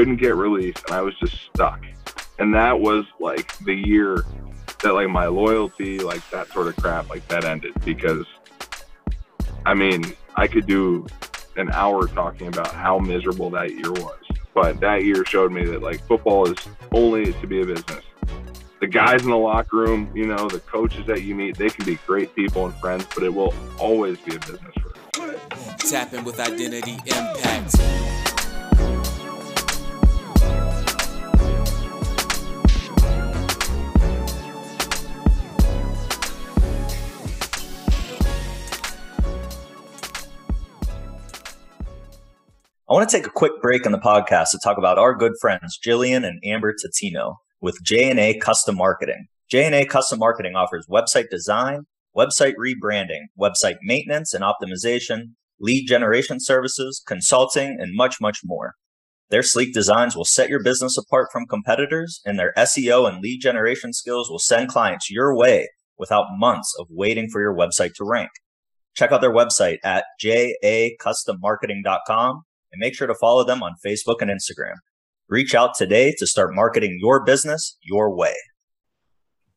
couldn't get released, and I was just stuck. And that was like the year that like my loyalty, like that sort of crap, like that ended because I mean, I could do an hour talking about how miserable that year was. But that year showed me that like football is only to be a business. The guys in the locker room, you know, the coaches that you meet, they can be great people and friends, but it will always be a business for Tapping with identity impact. I want to take a quick break in the podcast to talk about our good friends Jillian and Amber Tatino with J&A Custom Marketing. J&A Custom Marketing offers website design, website rebranding, website maintenance and optimization, lead generation services, consulting, and much, much more. Their sleek designs will set your business apart from competitors, and their SEO and lead generation skills will send clients your way without months of waiting for your website to rank. Check out their website at jacustommarketing.com and make sure to follow them on Facebook and Instagram. Reach out today to start marketing your business your way.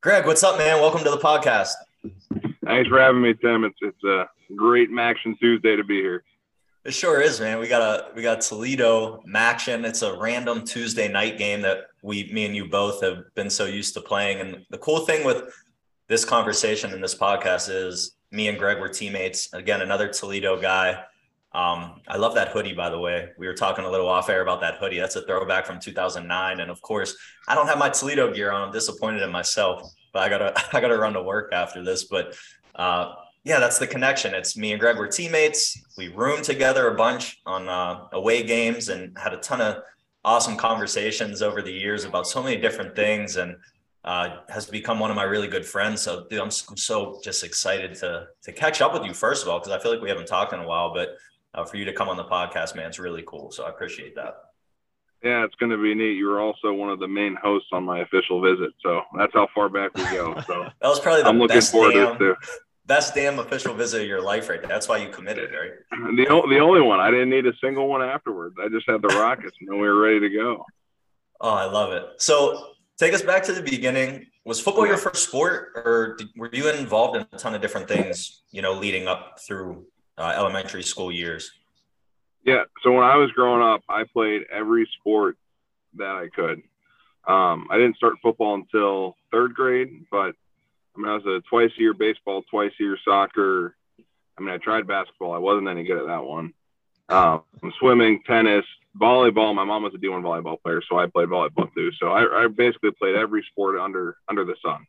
Greg, what's up, man? Welcome to the podcast. Thanks for having me, Tim. It's it's a great MACtion Tuesday to be here. It sure is, man. We got a we got Toledo MACtion. It's a random Tuesday night game that we, me and you both have been so used to playing. And the cool thing with this conversation and this podcast is me and Greg were teammates. Again, another Toledo guy. Um, I love that hoodie, by the way. We were talking a little off air about that hoodie. That's a throwback from 2009. And of course, I don't have my Toledo gear on. I'm disappointed in myself, but I gotta I gotta run to work after this. But uh, yeah, that's the connection. It's me and Greg were teammates. We roomed together a bunch on uh, away games and had a ton of awesome conversations over the years about so many different things. And uh, has become one of my really good friends. So dude, I'm, I'm so just excited to to catch up with you first of all because I feel like we haven't talked in a while, but uh, for you to come on the podcast, man. It's really cool. So I appreciate that. Yeah, it's going to be neat. You were also one of the main hosts on my official visit, so that's how far back we go. So that was probably the I'm looking best forward damn, to it. best damn official visit of your life, right there. That's why you committed, right? The the only one I didn't need a single one afterwards. I just had the Rockets, and then we were ready to go. Oh, I love it. So take us back to the beginning. Was football your first sport, or did, were you involved in a ton of different things? You know, leading up through uh, elementary school years. Yeah. So when I was growing up, I played every sport that I could. Um, I didn't start football until third grade, but I mean, I was a twice a year baseball, twice a year soccer. I mean, I tried basketball. I wasn't any good at that one. Um, swimming, tennis, volleyball. My mom was a D1 volleyball player, so I played volleyball too. So I, I basically played every sport under under the sun.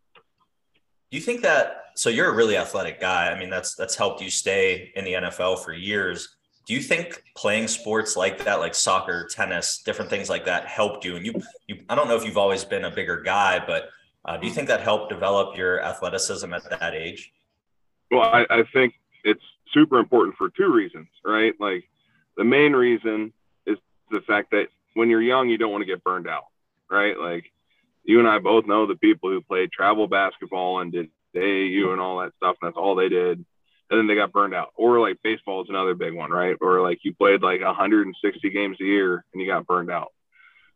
You think that so you're a really athletic guy? I mean, that's that's helped you stay in the NFL for years. Do you think playing sports like that, like soccer, tennis, different things like that, helped you? And you, you I don't know if you've always been a bigger guy, but uh, do you think that helped develop your athleticism at that age? Well, I, I think it's super important for two reasons, right? Like the main reason is the fact that when you're young, you don't want to get burned out, right? Like you and I both know the people who played travel basketball and did AAU and all that stuff, and that's all they did. And then they got burned out. Or like baseball is another big one, right? Or like you played like 160 games a year and you got burned out.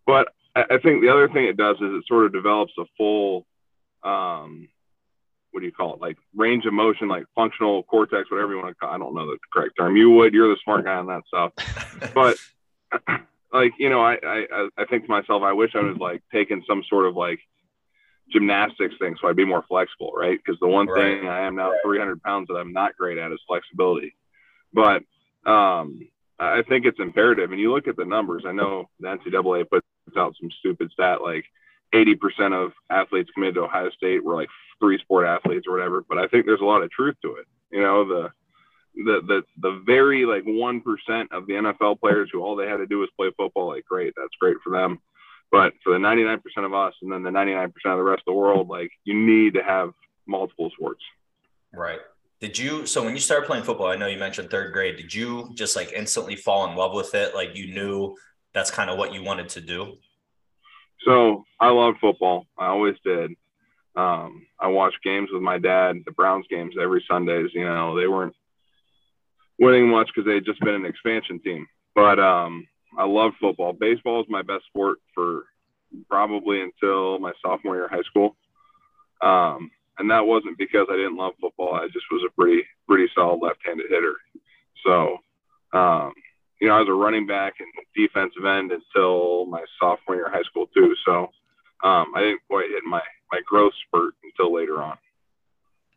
But I, think the other thing it does is it sort of develops a full, um, what do you call it? Like range of motion, like functional cortex, whatever you want to call. It. I don't know the correct term. You would. You're the smart guy on that stuff. but like you know, I, I I think to myself, I wish I was like taking some sort of like gymnastics thing so I'd be more flexible, right? Because the one Right. thing I am now 300 pounds that I'm not great at is flexibility. But um, I think it's imperative. And you look at the numbers. I know the NCAA puts out some stupid stat like 80% of athletes committed to Ohio State were like three sport athletes or whatever. But I think there's a lot of truth to it. You know, the the the the very like one percent of the NFL players who all they had to do was play football, like great, that's great for them. But for the 99% of us and then the 99% of the rest of the world, like you need to have multiple sports. Right. Did you so when you started playing football, I know you mentioned third grade, did you just like instantly fall in love with it? Like you knew that's kind of what you wanted to do? So I love football. I always did. Um, I watched games with my dad, the Browns games every Sundays. You know, they weren't winning much because they had just been an expansion team. But um, I loved football. Baseball is my best sport for probably until my sophomore year of high school. Um, and that wasn't because I didn't love football. I just was a pretty pretty solid left-handed hitter. So, um, you know, I was a running back and defensive end until my sophomore year of high school too. So, um, I didn't quite hit my my growth spurt until later on.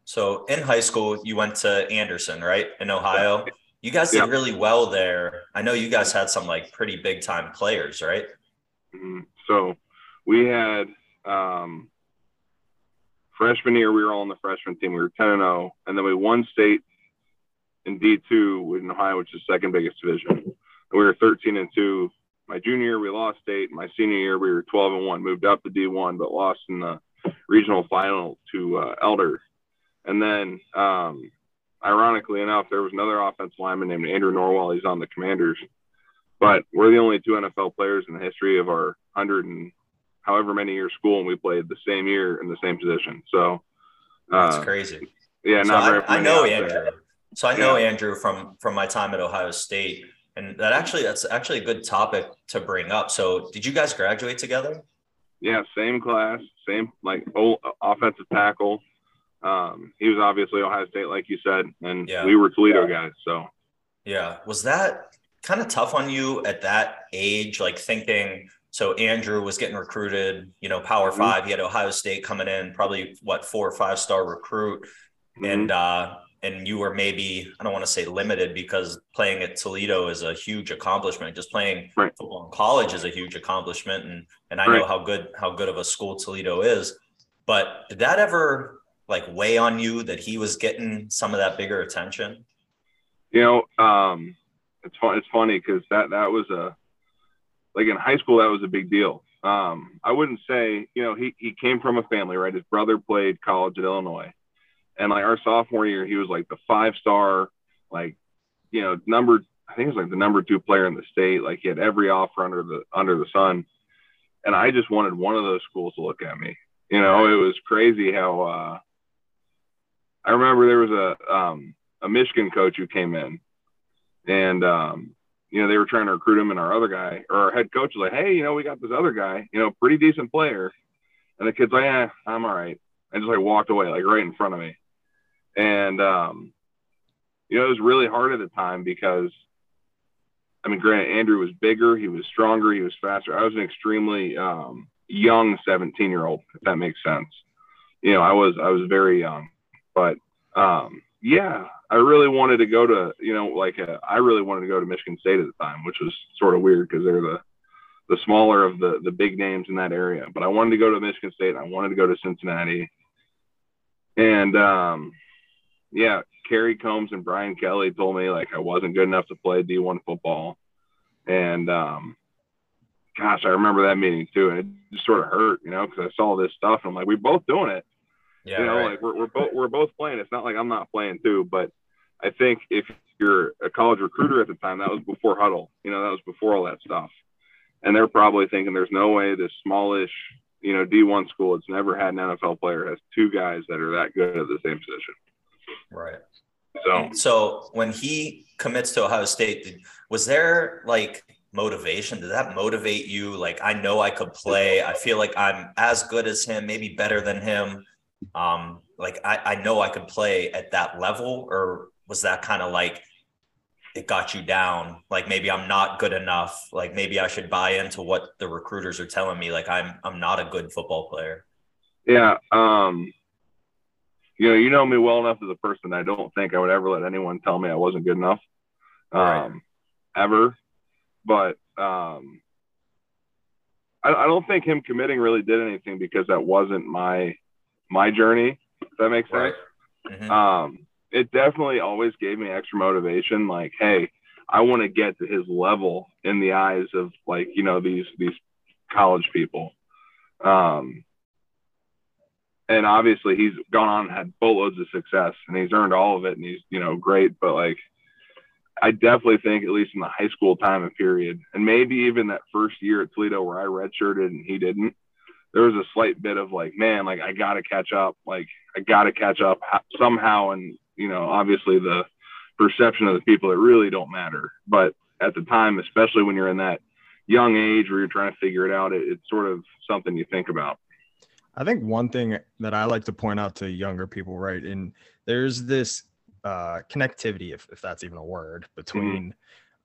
So in high school, you went to Anderson, right, in Ohio. You guys did really well there. I know you guys had some like pretty big time players, right? Mm-hmm. So we had um, freshman year, we were all on the freshman team. We were 10 and 0, and then we won state in D2 in Ohio, which is second biggest division. And we were 13 and 2. My junior year, we lost state. My senior year, we were 12 and 1, moved up to D1, but lost in the regional final to uh, Elder. And then, um, ironically enough, there was another offensive lineman named Andrew Norwell. He's on the Commanders. But we're the only two NFL players in the history of our 100 and however many years school, and we played the same year in the same position. So uh, that's crazy. Yeah, so I, I, know Andrew. There. So I know yeah. Andrew from from my time at Ohio State, and that actually that's actually a good topic to bring up. So did you guys graduate together? Yeah, same class, same like old offensive tackle. Um, he was obviously Ohio State, like you said, and yeah. we were Toledo yeah. guys. So yeah, was that kind of tough on you at that age, like thinking? So Andrew was getting recruited, you know, Power mm-hmm. Five. He had Ohio State coming in, probably what four or five star recruit, mm-hmm. and uh, and you were maybe I don't want to say limited because playing at Toledo is a huge accomplishment. Just playing right. football in college is a huge accomplishment, and and I right. know how good how good of a school Toledo is. But did that ever like weigh on you that he was getting some of that bigger attention? You know, um, it's fun. It's funny because that that was a like in high school that was a big deal. Um, I wouldn't say you know he he came from a family right. His brother played college at Illinois and like our sophomore year, he was like the five star, like, you know, number, I think it was like the number two player in the state. Like he had every offer under the, under the sun. And I just wanted one of those schools to look at me. You know, it was crazy how, uh, I remember there was a, um, a Michigan coach who came in and, um, you know, they were trying to recruit him and our other guy or our head coach was like, Hey, you know, we got this other guy, you know, pretty decent player. And the kid's like, yeah, I'm all right. And just like walked away, like right in front of me. And, um, you know, it was really hard at the time because, I mean, granted, Andrew was bigger, he was stronger, he was faster. I was an extremely um, young 17 year old, if that makes sense. You know, I was, I was very young, but um, yeah, I really wanted to go to, you know, like a, uh, I really wanted to go to Michigan State at the time, which was sort of weird because they're the, the smaller of the the big names in that area. But I wanted to go to Michigan State. I wanted to go to Cincinnati, and um, yeah, Kerry Coombs and Brian Kelly told me like I wasn't good enough to play D1 football. And um, gosh, I remember that meeting too. And it just sort of hurt, you know, because I saw this stuff and I'm like, we're both doing it. Yeah, you know, right. like we're, we're both we're both playing. It's not like I'm not playing too, but I think if you're a college recruiter at the time, that was before Hudl. You know, that was before all that stuff. And they're probably thinking there's no way this smallish, you know, D1 school that's never had an NFL player has two guys that are that good at the same position. Right. So, so when he commits to Ohio State, was there like motivation? Did that motivate you? Like, I know I could play. I feel like I'm as good as him, maybe better than him. Um, like I, I know I could play at that level, or was that kind of like it got you down? Like maybe I'm not good enough. Like maybe I should buy into what the recruiters are telling me. Like I'm I'm not a good football player. Yeah. Um you know, you know me well enough as a person. I don't think I would ever let anyone tell me I wasn't good enough, um, right. ever. But um, I, I don't think him committing really did anything because that wasn't my my journey. If that makes sense. Right. Mm-hmm. Um, it definitely always gave me extra motivation. Like, hey, I want to get to his level in the eyes of like you know these these college people. Um, and obviously he's gone on and had boatloads of success and he's earned all of it and he's you know great but like i definitely think at least in the high school time and period and maybe even that first year at toledo where i redshirted and he didn't there was a slight bit of like man like i gotta catch up like i gotta catch up somehow and you know obviously the perception of the people that really don't matter but at the time, especially when you're in that young age where you're trying to figure it out, it, it's sort of something you think about. I think one thing that I like to point out to younger people, right? And there's this uh, connectivity, if, if that's even a word, Mm-hmm. between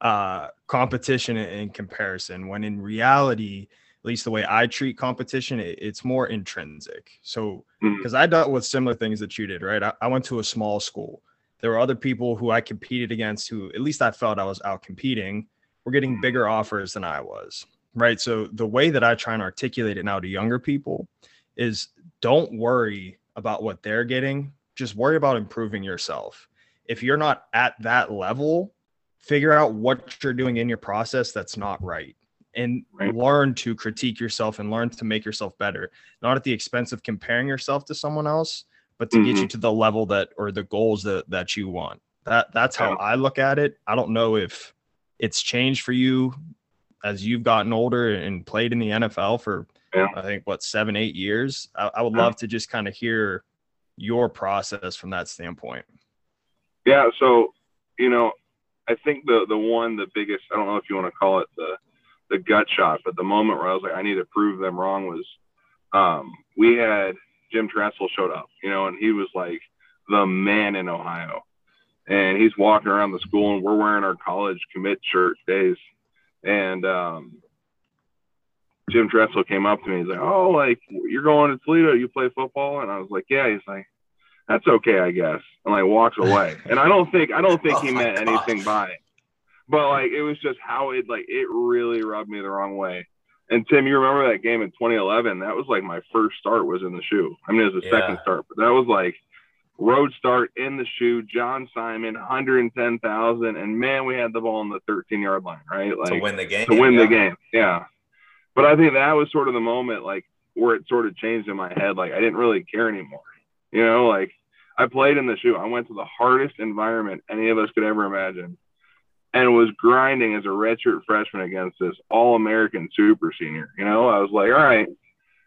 uh, competition and comparison. When in reality, least the way I treat competition, it, it's more intrinsic. So, mm. because I dealt with similar things that you did, right? I, I went to a small school. There were other people who I competed against who, at least I felt I was out competing, were getting mm. bigger offers than I was, right? So, the way that I try and articulate it now to younger people is don't worry about what they're getting, just worry about improving yourself. If you're not at that level, figure out what you're doing in your process that's not right and Right. learn to critique yourself and learn to make yourself better, not at the expense of comparing yourself to someone else, but to get you mm-hmm. to the level that or the goals that that you want. That that's how Yeah. I look at it. I don't know if it's changed for you as you've gotten older and played in the NFL for Yeah. I think what seven, eight years. I, I would Yeah. love to just kind of hear your process from that standpoint. Yeah, so you know, I think the the one, the biggest, I don't know if you want to call it the the gut shot, but the moment where I was like, I need to prove them wrong was um, we had Jim Tressel showed up, you know, and he was like the man in Ohio. And he's walking around the school and we're wearing our college commit shirt days. And um, Jim Tressel came up to me. He's like, Oh, like you're going to Toledo, you play football? And I was like, Yeah. He's like, That's okay, I guess. And like walks away. And I don't think I don't think he Oh my meant God. anything by it. But like it was just how it like it really rubbed me the wrong way. And Tim, you remember that game in 2011? That was like my first start was in the shoe. I mean, it was the second start, but that was like road start in the shoe. John Simon, 110,000, and man, we had the ball on the 13 yard line, right? Like to win the game. to win yeah. the game. Yeah. But I think that was sort of the moment like where it sort of changed in my head. Like I didn't really care anymore. You know, like I played in the shoe. I went to the hardest environment any of us could ever imagine and was grinding as a redshirt freshman against this all American super senior. You know, I was like, all right,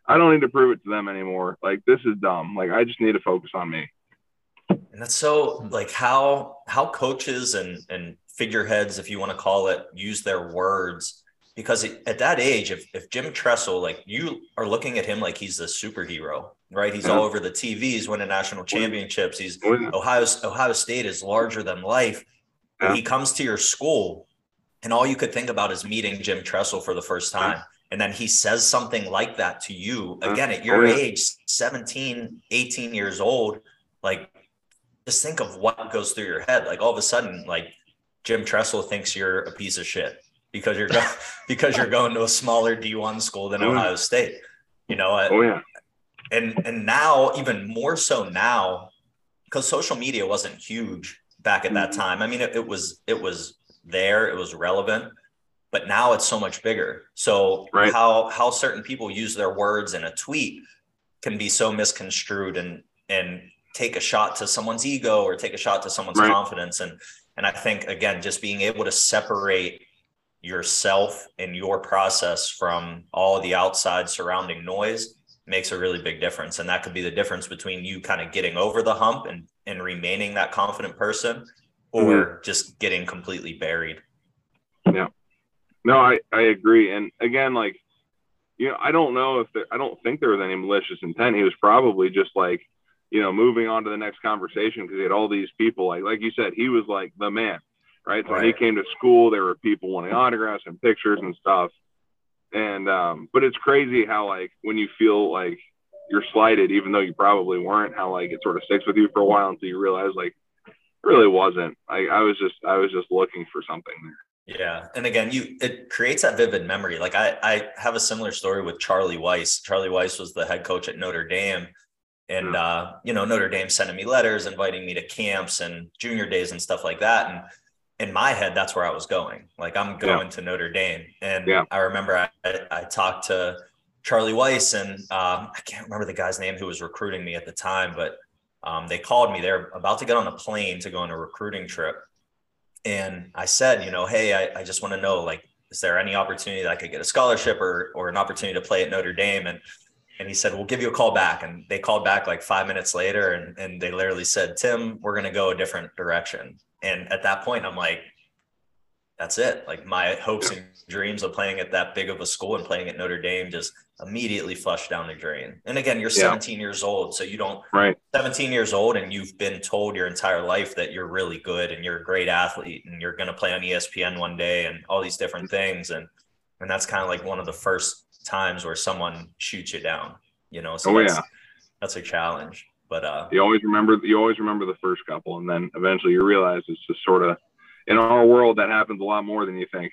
I don't need to prove it to them anymore. Like this is dumb. Like I just need to focus on me. And that's so like how how coaches and and figureheads, if you want to call it, use their words. Because at that age, if if Jim Tressel, like you are looking at him like he's the superhero, right? He's all over the TVs, winning national championships. He's Ohio Ohio State is larger than life. Yeah. He comes to your school, and all you could think about is meeting Jim Tressel for the first time. And then he says something like that to you Yeah. again at oh, your Oh, yeah. age, 17, 18 years old. Like, just think of what goes through your head. Like all of a sudden, like Jim Tressel thinks you're a piece of shit because you're go- because you're going to a smaller D1 school than Oh, yeah. Ohio State. You know, Oh yeah. and and now even more so now because social media wasn't huge back at that Mhm. time i mean it, it was it was there it was relevant but now it's so much bigger so Right. how how certain people use their words in a tweet can be so misconstrued and and take a shot to someone's ego or take a shot to someone's Right. confidence and and i think again just being able to separate yourself and your process from all the outside surrounding noise makes a really big difference. And that could be the difference between you kind of getting over the hump and, and remaining that confident person or mm-hmm. just getting completely buried. Yeah. No, I, I agree. And again, like, you know, I don't know if there, I don't think there was any malicious intent. He was probably just like, you know, moving on to the next conversation because he had all these people. Like, like you said, he was like the man, right? So when he came to school, there were people wanting autographs and pictures and stuff. And, um, but it's crazy how, like, when you feel like you're slighted, even though you probably weren't, how, like, it sort of sticks with you for a while until you realize, like, it really wasn't. I, I was just, I was just looking for something there. Yeah. And again, you it creates that vivid memory. Like I, I have a similar story with Charlie Weis. Charlie Weis was the head coach at Notre Dame. And uh, you know, Notre Dame sending me letters, inviting me to camps and junior days and stuff like that. And in my head, that's where I was going. Like I'm going to Notre Dame. And Yeah. I remember I, I, I talked to Charlie Weis and um, I can't remember the guy's name who was recruiting me at the time, but um, they called me. They're about to get on a plane to go on a recruiting trip. And I said, you know, hey, I, I just want to know, like, is there any opportunity that I could get a scholarship or or an opportunity to play at Notre Dame? And and he said, we'll give you a call back. And they called back like five minutes later and, and they literally said, Tim, we're going to go a different direction. And at that point, I'm like, that's it. Like my hopes and dreams of playing at that big of a school and playing at Notre Dame just immediately flushed down the drain. And again, you're 17 yeah. years old, so you don't right 17 years old and you've been told your entire life that you're really good and you're a great athlete and you're going to play on ESPN one day and all these different things and and that's kind of like one of the first times where someone shoots you down, you know. So oh, that's, yeah. that's a challenge. But uh you always remember you always remember the first couple and then eventually you realize it's just sort of in our world that happens a lot more than you think.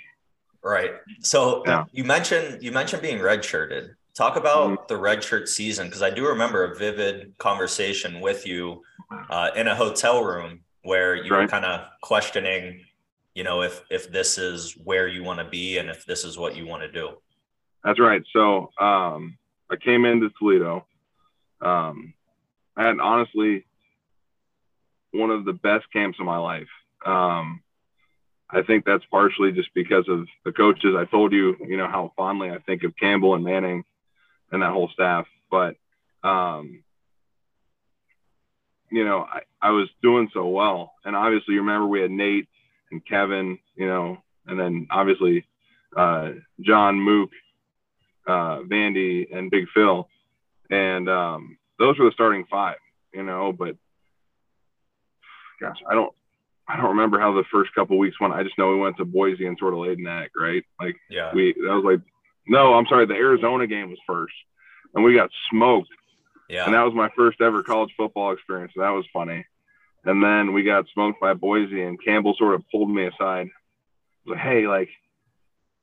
Right. So yeah. you mentioned you mentioned being redshirted. Talk about mm-hmm. the redshirt season because I do remember a vivid conversation with you uh, in a hotel room where you right. were kind of questioning, you know, if if this is where you want to be and if this is what you want to do. That's right. So um, I came into Toledo. Um, I had honestly one of the best camps of my life. Um, I think that's partially just because of the coaches. I told you, you know, how fondly I think of Campbell and Manning and that whole staff. But, um, you know, I, I was doing so well. And obviously, you remember we had Nate and Kevin, you know, and then obviously uh, John Mook, uh, Vandy, and Big Phil. And um, those were the starting five, you know, but gosh, I don't, I don't remember how the first couple weeks went. I just know we went to Boise and sort of laid an egg, right? Like, yeah, we that was like, no, I'm sorry, the Arizona game was first, and we got smoked. Yeah, and that was my first ever college football experience. So that was funny. And then we got smoked by Boise, and Campbell sort of pulled me aside. Like, hey, like,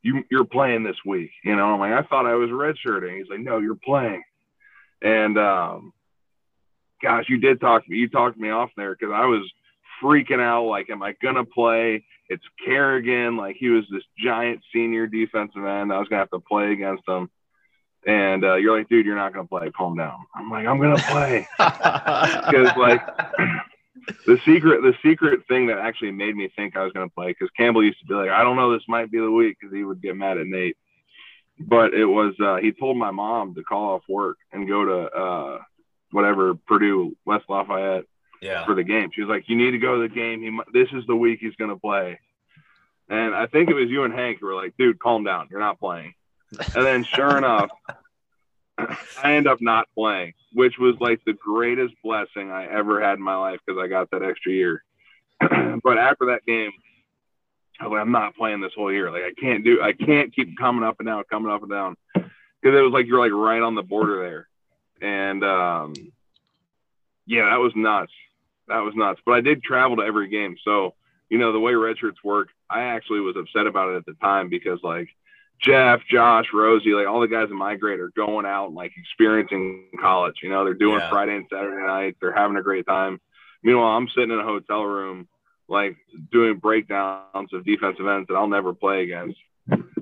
you you're playing this week, you know? I'm like, I thought I was redshirting. He's like, no, you're playing. And um, gosh, you did talk to me. You talked me off there because I was freaking out like, am I gonna play? It's Kerrigan, like he was this giant senior defensive end. I was gonna have to play against him. And uh, you're like, dude, you're not gonna play. Calm down. I'm like, I'm gonna play because like the secret, the secret thing that actually made me think I was gonna play because Campbell used to be like, I don't know, this might be the week because he would get mad at Nate. But it was uh, he told my mom to call off work and go to uh, whatever Purdue West Lafayette yeah. for the game. She was like, "You need to go to the game. He, this is the week he's going to play." And I think it was you and Hank who were like, "Dude, calm down. You're not playing." And then, sure enough, I end up not playing, which was like the greatest blessing I ever had in my life because I got that extra year. but after that game, I was like, I'm not playing this whole year. Like, I can't do, I can't keep coming up and down, coming up and down, because it was like you're like right on the border there. And um, yeah, that was nuts that was nuts. But I did travel to every game. So, you know, the way red shirts work, I actually was upset about it at the time because like Jeff, Josh, Rosie, like all the guys in my grade are going out and like experiencing college. You know, they're doing yeah. Friday and Saturday night. They're having a great time. Meanwhile, I'm sitting in a hotel room, like doing breakdowns of defensive ends that I'll never play against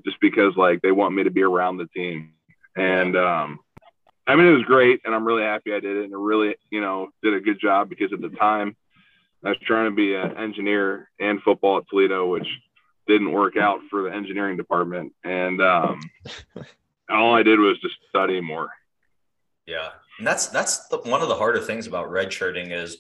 just because like they want me to be around the team. And um, I mean, it was great, and I'm really happy I did it, and really, you know, did a good job because at the time I was trying to be an engineer and football at Toledo, which didn't work out for the engineering department, and um, all I did was just study more. Yeah, and that's that's the, one of the harder things about redshirting is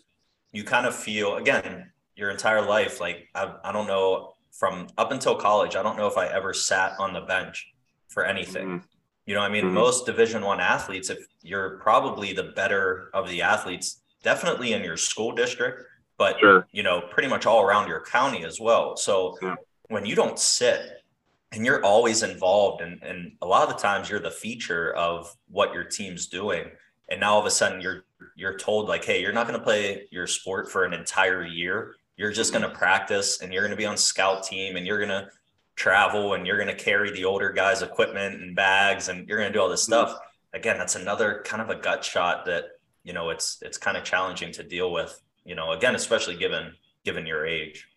you kind of feel again your entire life like I, I don't know from up until college I don't know if I ever sat on the bench for anything. Mm-hmm you know, I mean, mm-hmm. most Division One athletes, if you're probably the better of the athletes, definitely in your school district, but sure. you know, pretty much all around your county as well. So yeah. when you don't sit and you're always involved, and and a lot of the times you're the feature of what your team's doing, and now all of a sudden you're you're told like, hey, you're not going to play your sport for an entire year. You're just going to practice, and you're going to be on scout team, and you're going to travel and you're going to carry the older guys equipment and bags and you're going to do all this mm-hmm. stuff again that's another kind of a gut shot that you know it's it's kind of challenging to deal with you know again especially given given your age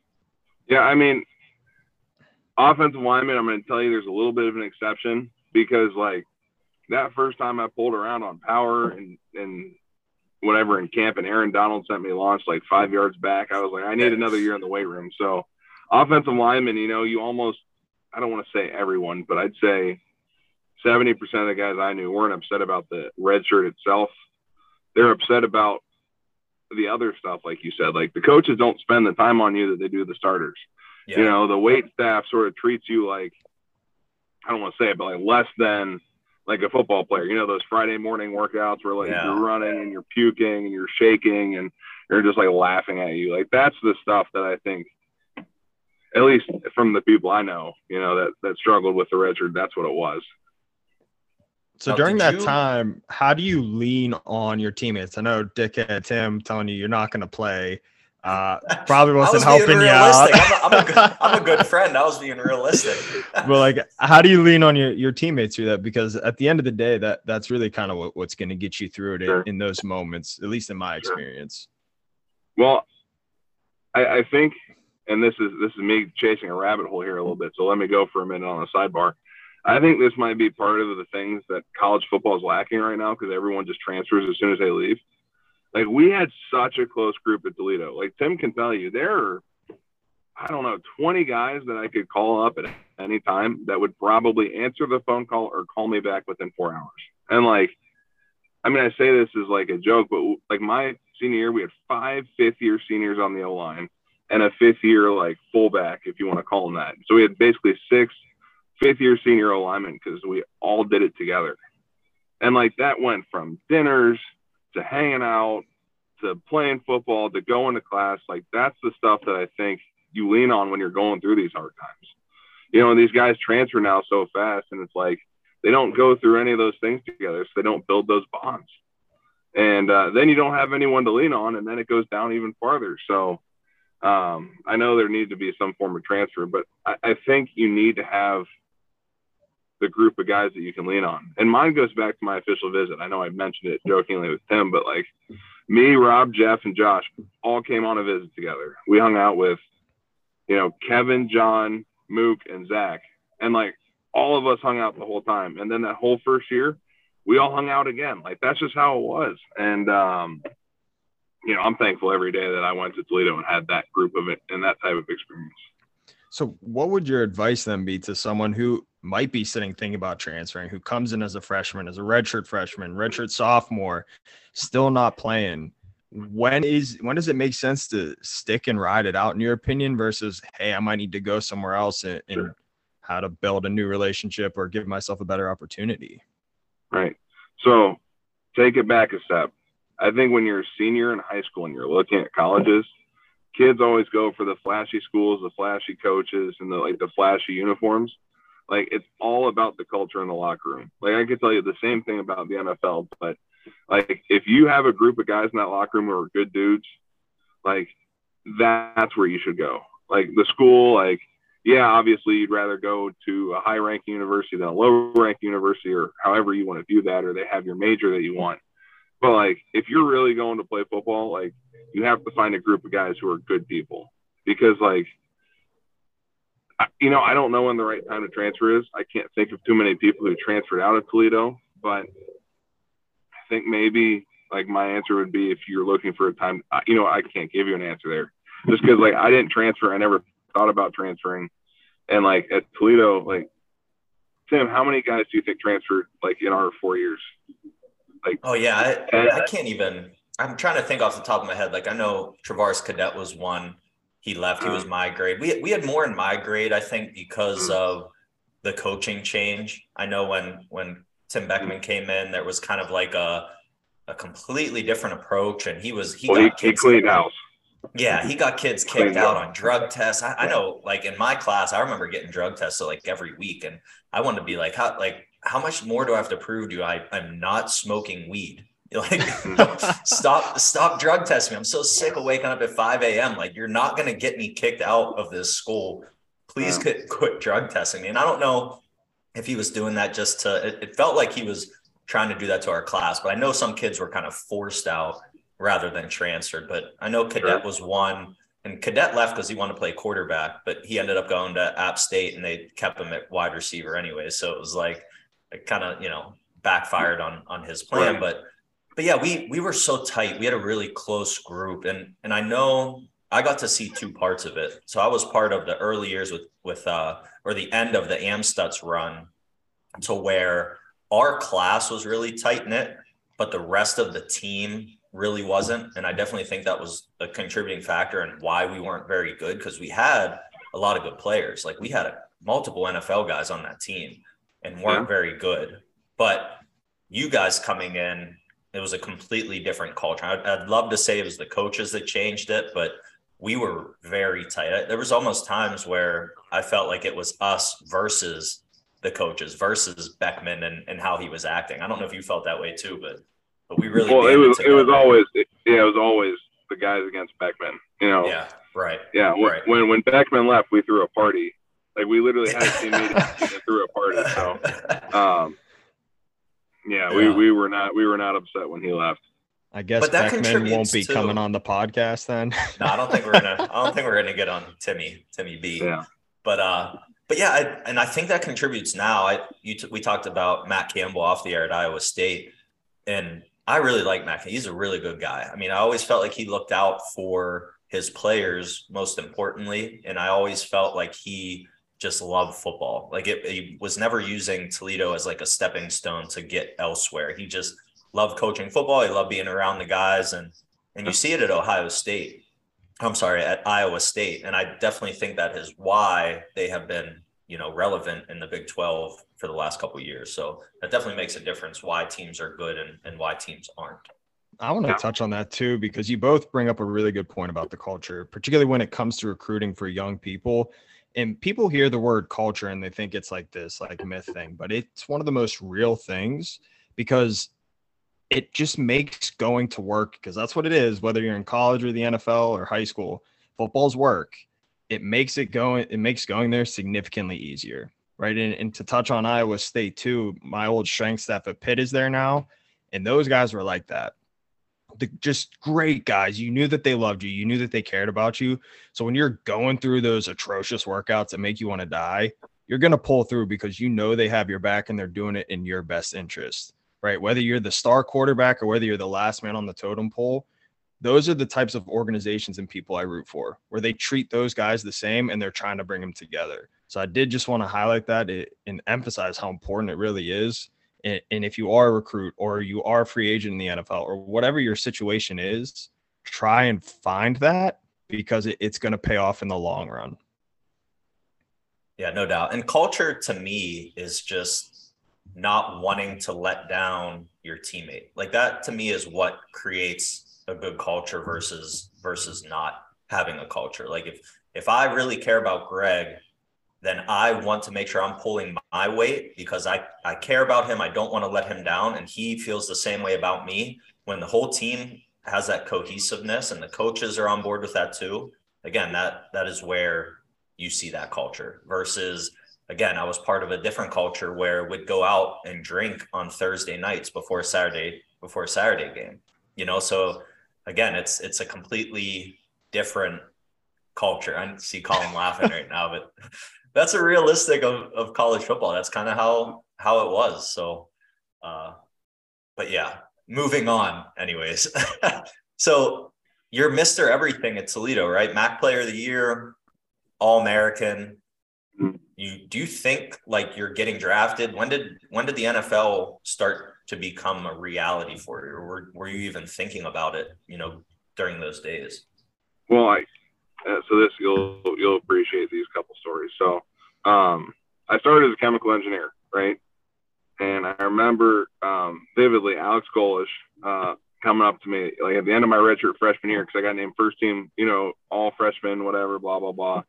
yeah i mean offensive lineman i'm going to tell you there's a little bit of an exception because like that first time i pulled around on power and and whatever in camp and aaron donald sent me launched like five yards back i was like i need another year in the weight room so offensive lineman, you know, you almost, I don't want to say everyone, but I'd say 70% of the guys I knew weren't upset about the red shirt itself. They're upset about the other stuff, like you said. Like the coaches don't spend the time on you that they do the starters. Yeah. You know, the weight staff sort of treats you like I don't want to say it, but like less than like a football player. You know, those Friday morning workouts where like yeah. you're running and you're puking and you're shaking and they're just like laughing at you. Like that's the stuff that I think, at least from the people I know, you know, that that struggled with the redshirt, that's what it was. So now, during that you... time, how do you lean on your teammates? I know Dick had Tim telling you you're not going to play. Uh, probably wasn't was helping you out. I'm, a, I'm, a good, I'm a good friend. I was being realistic. but like, how do you lean on your, your teammates through that? Because at the end of the day, that that's really kind of what, what's going to get you through it sure. in, in, those moments, at least in my experience. Well, I, I think, and this is this is me chasing a rabbit hole here a little bit. So let me go for a minute on the sidebar. I think this might be part of the things that college football is lacking right now because everyone just transfers as soon as they leave. Like we had such a close group at Toledo. Like Tim can tell you, there are, I don't know, 20 guys that I could call up at any time that would probably answer the phone call or call me back within four hours. And like, I mean, I say this as like a joke, but like my senior year, we had five fifth year seniors on the O line and a fifth year like fullback, if you want to call them that. So we had basically six fifth year senior alignment because we all did it together. And like that went from dinners to hanging out to playing football to going to class. Like that's the stuff that I think you lean on when you're going through these hard times. You know, and these guys transfer now so fast, and it's like they don't go through any of those things together, so they don't build those bonds. And uh, then you don't have anyone to lean on, and then it goes down even farther. So um, I know there needs to be some form of transfer, but I, I think you need to have the group of guys that you can lean on. And mine goes back to my official visit. I know I mentioned it jokingly with Tim, but like me, Rob, Jeff, and Josh all came on a visit together. We hung out with, you know, Kevin, John, Mook, and Zach. And like all of us hung out the whole time. And then that whole first year, we all hung out again. Like that's just how it was. And um, you know, I'm thankful every day that I went to Toledo and had that group of it and that type of experience. So, what would your advice then be to someone who might be sitting thinking about transferring, who comes in as a freshman, as a redshirt freshman, redshirt sophomore, still not playing? When is when does it make sense to stick and ride it out in your opinion versus hey, I might need to go somewhere else and, and how to build a new relationship or give myself a better opportunity? Right. So take it back a step. I think when you're a senior in high school and you're looking at colleges, kids always go for the flashy schools, the flashy coaches, and the like the flashy uniforms. Like it's all about the culture in the locker room. Like I could tell you the same thing about the NFL, but like if you have a group of guys in that locker room who are good dudes, like that's where you should go. Like the school, like yeah, obviously you'd rather go to a high ranking university than a low ranking university or however you want to view that, or they have your major that you want. But like if you're really going to play football, like you have to find a group of guys who are good people because like you know, I don't know when the right time to transfer is. I can't think of too many people who transferred out of Toledo, but I think maybe like my answer would be if you're looking for a time, you know, I can't give you an answer there just because like I didn't transfer. I never thought about transferring. And like at Toledo, like Tim, how many guys do you think transferred like in our four years? Like, oh yeah, I, I can't even. I'm trying to think off the top of my head. Like I know Travaris Cadet was one. He left. He was my grade. We we had more in my grade, I think, because mm. of the coaching change. I know when when Tim Beckman mm. came in, there was kind of like a a completely different approach, and he was he well, got he, he cleaned house. Yeah, he got kids kicked out on drug tests. I, I, know, like in my class, I remember getting drug tests so like every week, and I wanted to be like, how like how much more do I have to prove to you? I I'm not smoking weed. Like, stop, stop drug testing me. I'm so sick of waking up at 5 a.m. Like, you're not going to get me kicked out of this school. Please quit, quit drug testing me. And I don't know if he was doing that just to, it, it felt like he was trying to do that to our class, but I know some kids were kind of forced out rather than transferred. But I know Cadet sure. was one, and Cadet left because he wanted to play quarterback, but he ended up going to App State and they kept him at wide receiver anyway. So it was like, it kind of, you know, backfired on on his plan. Right. But but yeah, we we were so tight. We had a really close group, and and I know I got to see two parts of it. So I was part of the early years with with uh or the end of the Amstutz run, to where our class was really tight knit, but the rest of the team really wasn't. And I definitely think that was a contributing factor and why we weren't very good because we had a lot of good players. Like we had multiple NFL guys on that team and weren't Yeah. very good. But you guys coming in, it was a completely different culture. I'd, I'd love to say it was the coaches that changed it, but we were very tight. I- There was almost times where I felt like it was us versus the coaches versus Beckman and, and how he was acting. I don't know if you felt that way too, but but we really well, it was it was always yeah, it was always the guys against Beckman. You know, yeah right yeah. When, Right. when when Beckman left, we threw a party. Like we literally had a team meeting and threw a party. So, um, yeah, we Yeah. we were not we were not upset when he left. I guess But that Beckman won't be to- coming on the podcast then. no, I don't think we're gonna. I don't think we're gonna get on Timmy Timmy B. Yeah. But uh, but yeah, I, and I think that contributes now. I you t- we talked about Matt Campbell off the air at Iowa State, and I really like Matt. He's a really good guy. I mean, I always felt like he looked out for his players most importantly, and I always felt like he just love football. Like it, he was never using Toledo as like a stepping stone to get elsewhere. He just loved coaching football. He loved being around the guys, and and you see it at Ohio State. I'm sorry, at Iowa State. And I definitely think that is why they have been, you know, relevant in the Big 12 for the last couple of years. So that definitely makes a difference why teams are good and, and why teams aren't. I want to Yeah. touch on that too because you both bring up a really good point about the culture, particularly when it comes to recruiting for young people. And people hear the word culture and they think it's like this like myth thing, but it's one of the most real things because it just makes going to work because that's what it is whether you're in college or the NFL or high school, football's work. It makes it going it makes going there significantly easier, right? And, and to touch on Iowa State too, my old strength staff at Pitt is there now, and those guys were like that the just great guys. You knew that they loved you. You knew that they cared about you. So when you're going through those atrocious workouts that make you want to die, you're going to pull through because you know they have your back and they're doing it in your best interest, right? Whether you're the star quarterback or whether you're the last man on the totem pole, those are the types of organizations and people I root for, where they treat those guys the same and they're trying to bring them together. So I did just want to highlight that eh, and emphasize how important it really is and, if you are a recruit or you are a free agent in the NFL or whatever your situation is, try and find that because it, it's going to pay off in the long run. Yeah, no doubt. And culture to me is just not wanting to let down your teammate. Like that to me is what creates a good culture versus versus not having a culture. Like if if I really care about Greg, then I want to make sure I'm pulling my weight because I I care about him. I don't want to let him down and he feels the same way about me. When the whole team has that cohesiveness and the coaches are on board with that too. Again, that that is where you see that culture versus again, I was part of a different culture where we'd go out and drink on Thursday nights before Saturday before Saturday game. You know, so again, it's it's a completely different culture. I see Colin laughing right now, but that's a realistic of, of college football. That's kind of how how it was. So uh but yeah, moving on anyways. so you're Mr. Everything at Toledo, right? MAC player of the year, all American. Mhm. You do you think like you're getting drafted? When did when did the NFL start to become a reality for you? Or were, were you even thinking about it, you know, during those days? Well, I uh, so this you'll you'll appreciate these couple stories. So, um, I started as a chemical engineer, right? And I remember um, vividly Alex Golish uh, coming up to me like at the end of my redshirt freshman year because I got named first team, you know, all freshmen, whatever, blah blah blah.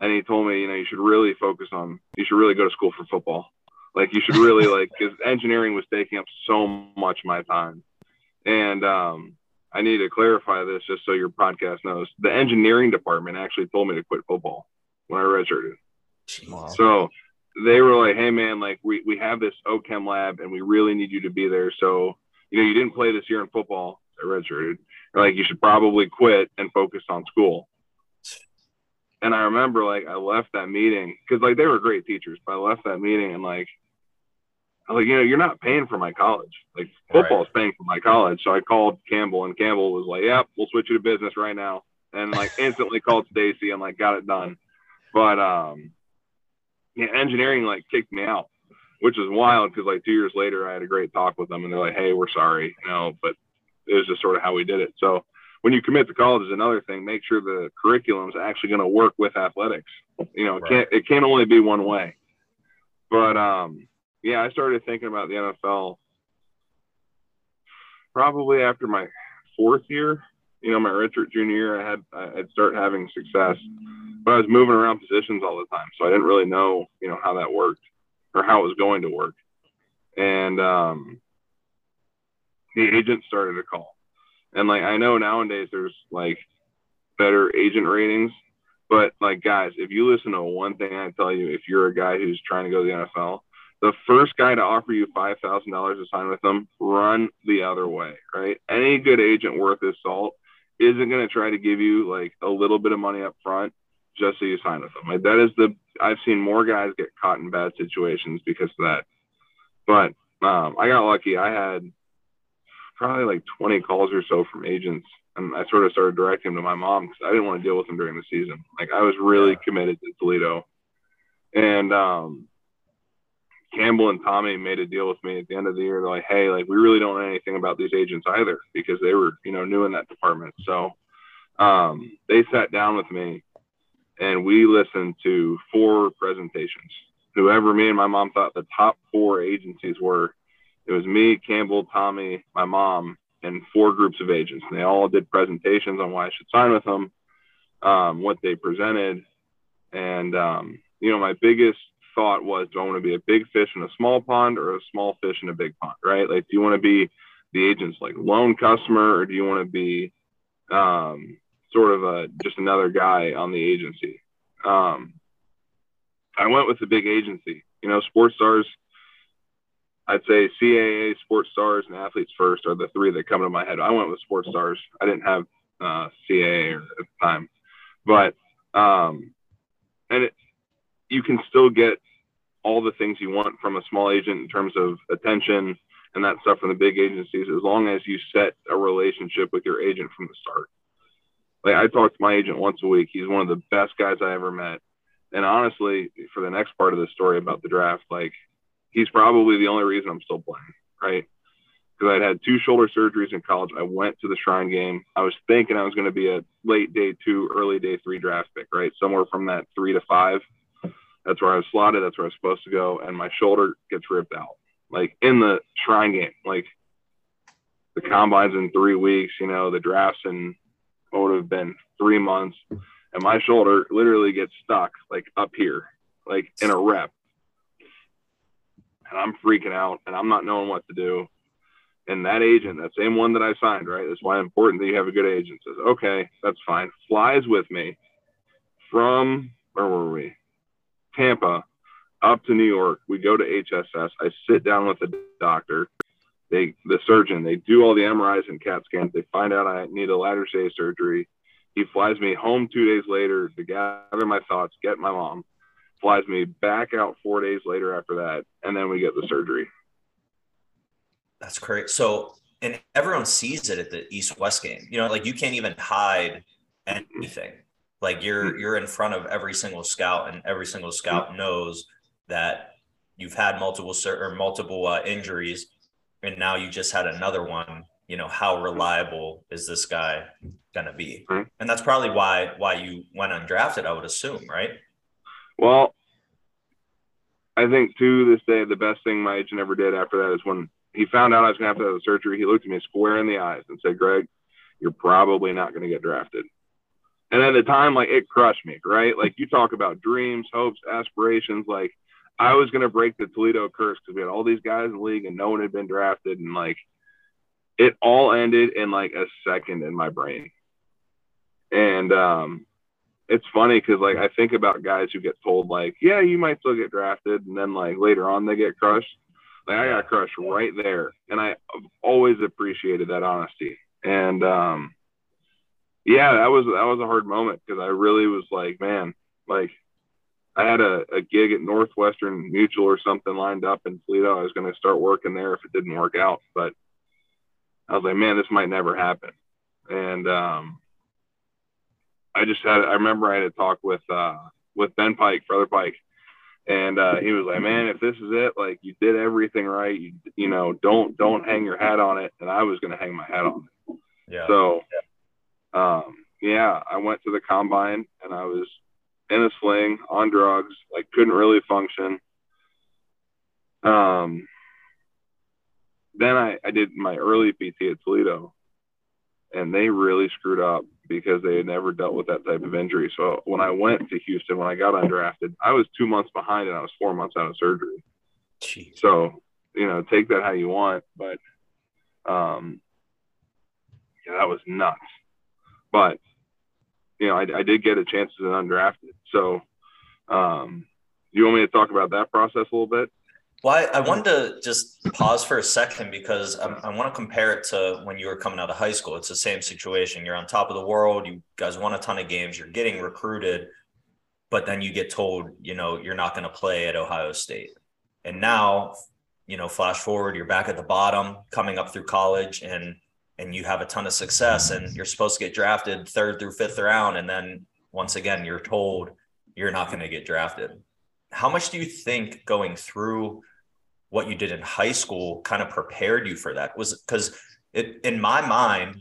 And he told me, you know, you should really focus on, you should really go to school for football. Like you should really like, because engineering was taking up so much of my time. And um, I need to clarify this just so your podcast knows. The engineering department actually told me to quit football when I redshirted. Wow. So they were like, "Hey man, like we we have this OChem lab and we really need you to be there. So you know you didn't play this year in football. I redshirted. They're like you should probably quit and focus on school." And I remember like I left that meeting because like they were great teachers, but I left that meeting and like like, you know, you're not paying for my college. Like football's paying for my college. So I called Campbell and Campbell was like, Yep, we'll switch you to business right now. And like instantly called Stacy and like got it done. But um yeah, engineering like kicked me out, which is wild because like two years later I had a great talk with them and they're like, Hey, we're sorry, you know, but it was just sort of how we did it. So when you commit to college is another thing. Make sure the curriculum is actually going to work with athletics. You know, it can't it can't only be one way. But um, yeah, I started thinking about the NFL probably after my fourth year. You know, my redshirt junior year, I had I'd start having success, but I was moving around positions all the time, so I didn't really know you know how that worked or how it was going to work. And um, the agent started to call, and like I know nowadays there's like better agent ratings, but like guys, if you listen to one thing I tell you, if you're a guy who's trying to go to the NFL, the first guy to offer you five thousand dollars to sign with them, run the other way, right? Any good agent worth his salt isn't going to try to give you like a little bit of money up front just so you sign with them. Like that is the I've seen more guys get caught in bad situations because of that. But um, I got lucky. I had probably like 20 calls or so from agents, and I sort of started directing them to my mom because I didn't want to deal with them during the season. Like I was really committed to Toledo, and um, Campbell and Tommy made a deal with me at the end of the year. They're like, "Hey, like we really don't know anything about these agents either because they were, you know, new in that department." So um, they sat down with me, and we listened to four presentations. Whoever me and my mom thought the top four agencies were, it was me, Campbell, Tommy, my mom, and four groups of agents. And they all did presentations on why I should sign with them, um, what they presented, and um, you know, my biggest thought was, do I want to be a big fish in a small pond or a small fish in a big pond, right? Like, do you want to be the agent's like lone customer or do you want to be um, sort of a just another guy on the agency? Um, I went with the big agency. You know, sports stars. I'd say CAA, sports stars, and athletes first are the three that come to my head. I went with sports stars. I didn't have uh, CAA at the time, but um, and it, you can still get all the things you want from a small agent in terms of attention and that stuff from the big agencies as long as you set a relationship with your agent from the start. Like I talk to my agent once a week. He's one of the best guys I ever met. And honestly, for the next part of the story about the draft, like he's probably the only reason I'm still playing, right? Because I'd had two shoulder surgeries in college. I went to the Shrine game. I was thinking I was going to be a late day two, early day three draft pick, right? Somewhere from that three to five. That's where I was slotted. That's where I was supposed to go. And my shoulder gets ripped out, like in the Shrine game. Like the combine's in three weeks. You know, the drafts in what would have been three months, and my shoulder literally gets stuck like up here, like in a rep. And I'm freaking out, and I'm not knowing what to do. And that agent, that same one that I signed, right? That's why it's important that you have a good agent. Says, okay, that's fine. Flies with me from where were we? Tampa up to New York. We go to HSS. I sit down with the doctor, they the surgeon. They do all the MRIs and CAT scans. They find out I need a Latarjet surgery. He flies me home two days later to gather my thoughts, get my mom. Flies me back out four days later after that, and then we get the surgery. That's great. So, and everyone sees it at the East West game. You know, like you can't even hide anything. Like you're mm-hmm. you're in front of every single scout, and every single scout mm-hmm. knows that you've had multiple or multiple uh, injuries, and now you just had another one. You know how reliable is this guy gonna be? And that's probably why why you went undrafted. I would assume, right? Well, I think to this day, the best thing my agent ever did after that is when he found out I was going to have to have the surgery. He looked at me square in the eyes and said, "Greg, you're probably not going to get drafted." And at the time, like it crushed me, right? Like you talk about dreams, hopes, aspirations. Like I was gonna break the Toledo curse because we had all these guys in the league and no one had been drafted, and like it all ended in like a second in my brain. And um, it's funny because like I think about guys who get told like, yeah, you might still get drafted, and then like later on they get crushed. Like I got crushed right there, and I always appreciated that honesty. And um, yeah, that was that was a hard moment because I really was like, man, like I had a, a gig at Northwestern Mutual or something lined up in Toledo. I was going to start working there if it didn't work out, but I was like, man, this might never happen. And um, I just had I remember I had a talk with uh, with Ben Pike, Brother Pike, and uh, he was like, man, if this is it, like you did everything right, you you know, don't don't hang your hat on it. And I was going to hang my hat on it. Yeah. So. Yeah um, yeah, I went to the combine and I was in a sling on drugs, like couldn't really function. Um, then I, I did my early PT at Toledo and they really screwed up because they had never dealt with that type of injury. So when I went to Houston, when I got undrafted, I was two months behind and I was four months out of surgery. Jeez. So, you know, take that how you want, but um, yeah, that was nuts. But you know, I, I did get a chance as an undrafted. So, um, you want me to talk about that process a little bit? Well, I, I wanted to just pause for a second because I, I want to compare it to when you were coming out of high school. It's the same situation. You're on top of the world. You guys won a ton of games. You're getting recruited, but then you get told, you know, you're not going to play at Ohio State. And now, you know, flash forward, you're back at the bottom, coming up through college, and and you have a ton of success, and you're supposed to get drafted third through fifth round, and then once again, you're told you're not going to get drafted. How much do you think going through what you did in high school kind of prepared you for that? Was because it in my mind,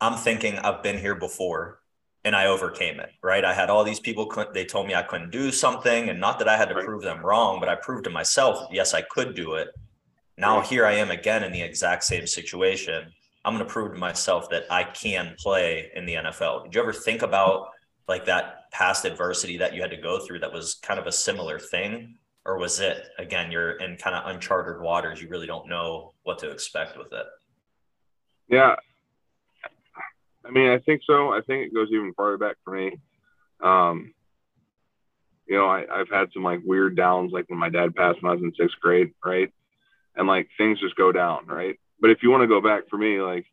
I'm thinking I've been here before and I overcame it, right? I had all these people, they told me I couldn't do something. And not that I had to right. prove them wrong, but I proved to myself, yes, I could do it. Now right. here I am again in the exact same situation. I'm going to prove to myself that I can play in the NFL. Did you ever think about like that past adversity that you had to go through that was kind of a similar thing? Or was it, again, you're in kind of uncharted waters? You really don't know what to expect with it. Yeah, I mean, I think so. I think it goes even farther back for me. Um, you know, I, I've had some like weird downs, like when my dad passed when I was in sixth grade, right? And like things just go down, right? But if you want to go back for me, like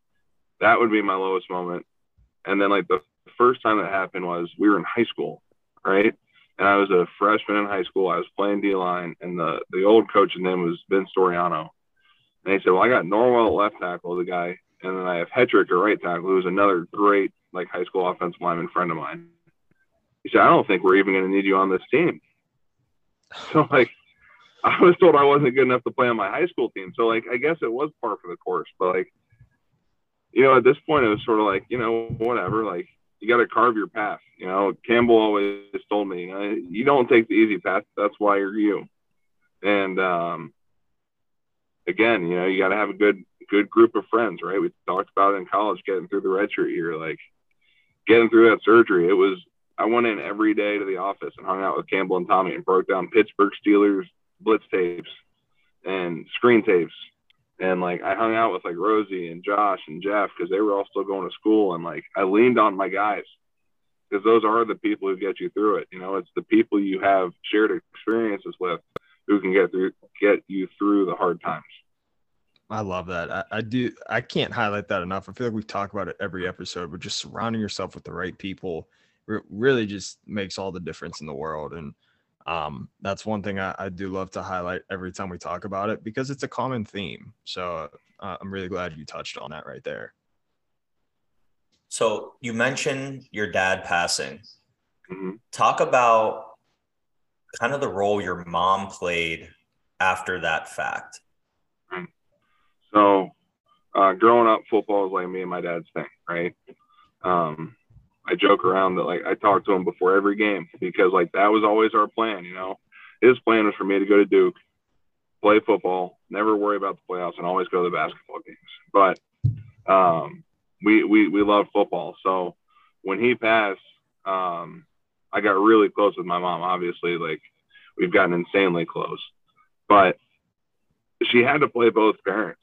that would be my lowest moment. And then like the first time that happened was we were in high school, right? And I was a freshman in high school. I was playing D line, and the the old coach's name was Ben Storiano. And he said, "Well, I got Norwell at left tackle, the guy and then I have Hetrick at right tackle, who's another great like high school offensive lineman friend of mine. He said, I don't think we're even going to need you on this team. So like, I was told I wasn't good enough to play on my high school team. So like, I guess it was par for the course. But like, you know, at this point, it was sort of like, you know, whatever. Like, you got to carve your path. You know, Campbell always told me, you don't take the easy path. That's why you're you. And um, again, you know, you got to have a good good group of friends, right? We talked about it in college, getting through the redshirt year, like getting through that surgery. It was I went in every day to the office and hung out with Campbell and Tommy and broke down Pittsburgh Steelers blitz tapes and screen tapes. And like I hung out with like Rosie and Josh and Jeff because they were all still going to school. And like I leaned on my guys because those are the people who get you through it. You know, it's the people you have shared experiences with who can get through get you through the hard times. I love that. I, I, do. I can't highlight that enough. I feel like we talk about it every episode, but just surrounding yourself with the right people really just makes all the difference in the world. And um, that's one thing I, I, do love to highlight every time we talk about it because it's a common theme. So uh, I'm really glad you touched on that right there. So you mentioned your dad passing. Mm-hmm. Talk about kind of the role your mom played after that fact. So, uh, growing up, football is like me and my dad's thing, right? Um, I joke around that like I talk to him before every game because like that was always our plan. You know, his plan was for me to go to Duke, play football, never worry about the playoffs, and always go to the basketball games. But um, we we we love football, so when he passed, um, I got really close with my mom. Obviously, like we've gotten insanely close, but she had to play both parents.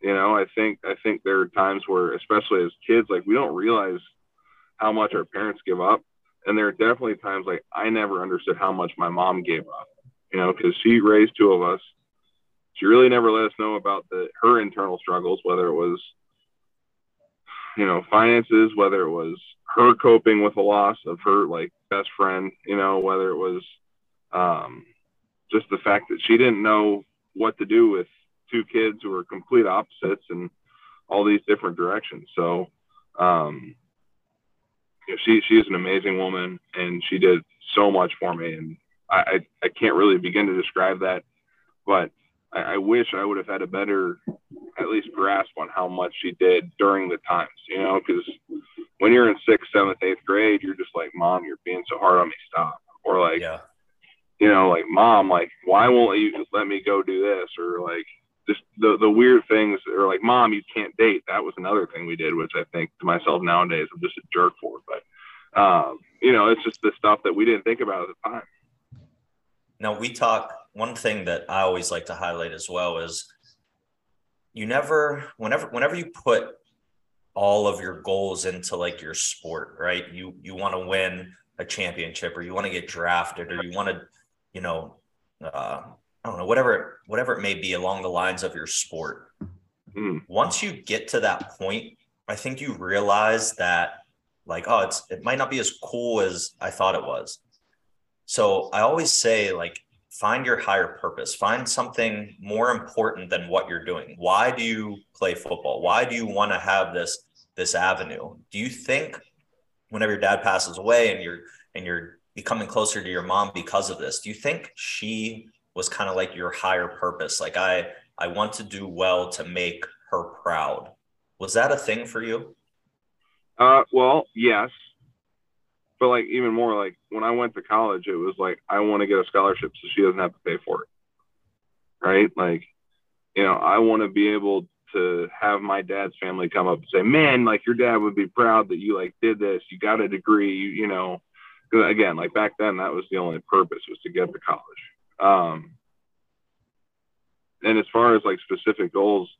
You know, I think I think there are times where, especially as kids, like we don't realize how much our parents give up, and there are definitely times like I never understood how much my mom gave up. You know, because she raised two of us. She really never let us know about the her internal struggles, whether it was you know finances, whether it was her coping with the loss of her like best friend, you know, whether it was um, just the fact that she didn't know what to do with two kids who are complete opposites and all these different directions. So, um, you know, she she is an amazing woman, and she did so much for me, and I I, I can't really begin to describe that, but I, I wish I would have had a better, at least grasp on how much she did during the times, you know, because when you're in sixth, seventh, eighth grade, you're just like, Mom, you're being so hard on me, stop. Or like, Yeah. you know, like, Mom, like, why won't you let me go do this? Or like, just the the weird things. Or like, Mom, you can't date. That was another thing we did, which I think to myself nowadays, I'm just a jerk for. But um, you know, it's just the stuff that we didn't think about at the time. Now we talk. One thing that I always like to highlight as well is you never, whenever, whenever you put all of your goals into like your sport, right? You you want to win a championship, or you want to get drafted, or you want to, you know, uh, I don't know, whatever whatever it may be along the lines of your sport. Mm. Once you get to that point, I think you realize that like, oh, it's it might not be as cool as I thought it was. So I always say, like, find your higher purpose, find something more important than what you're doing. Why do you play football? Why do you want to have this this avenue? Do you think whenever your dad passes away and you're and you're becoming closer to your mom because of this, do you think she was kind of like your higher purpose? Like I I want to do well to make her proud. Was that a thing for you? Uh, well, yes, but like even more, like when I went to college, it was like I want to get a scholarship so she doesn't have to pay for it, right? Like, you know, I want to be able to have my dad's family come up and say, "Man, like your dad would be proud that you like did this. You got a degree, you, you know." again, like back then, that was the only purpose was to get to college. Um, and as far as like specific goals,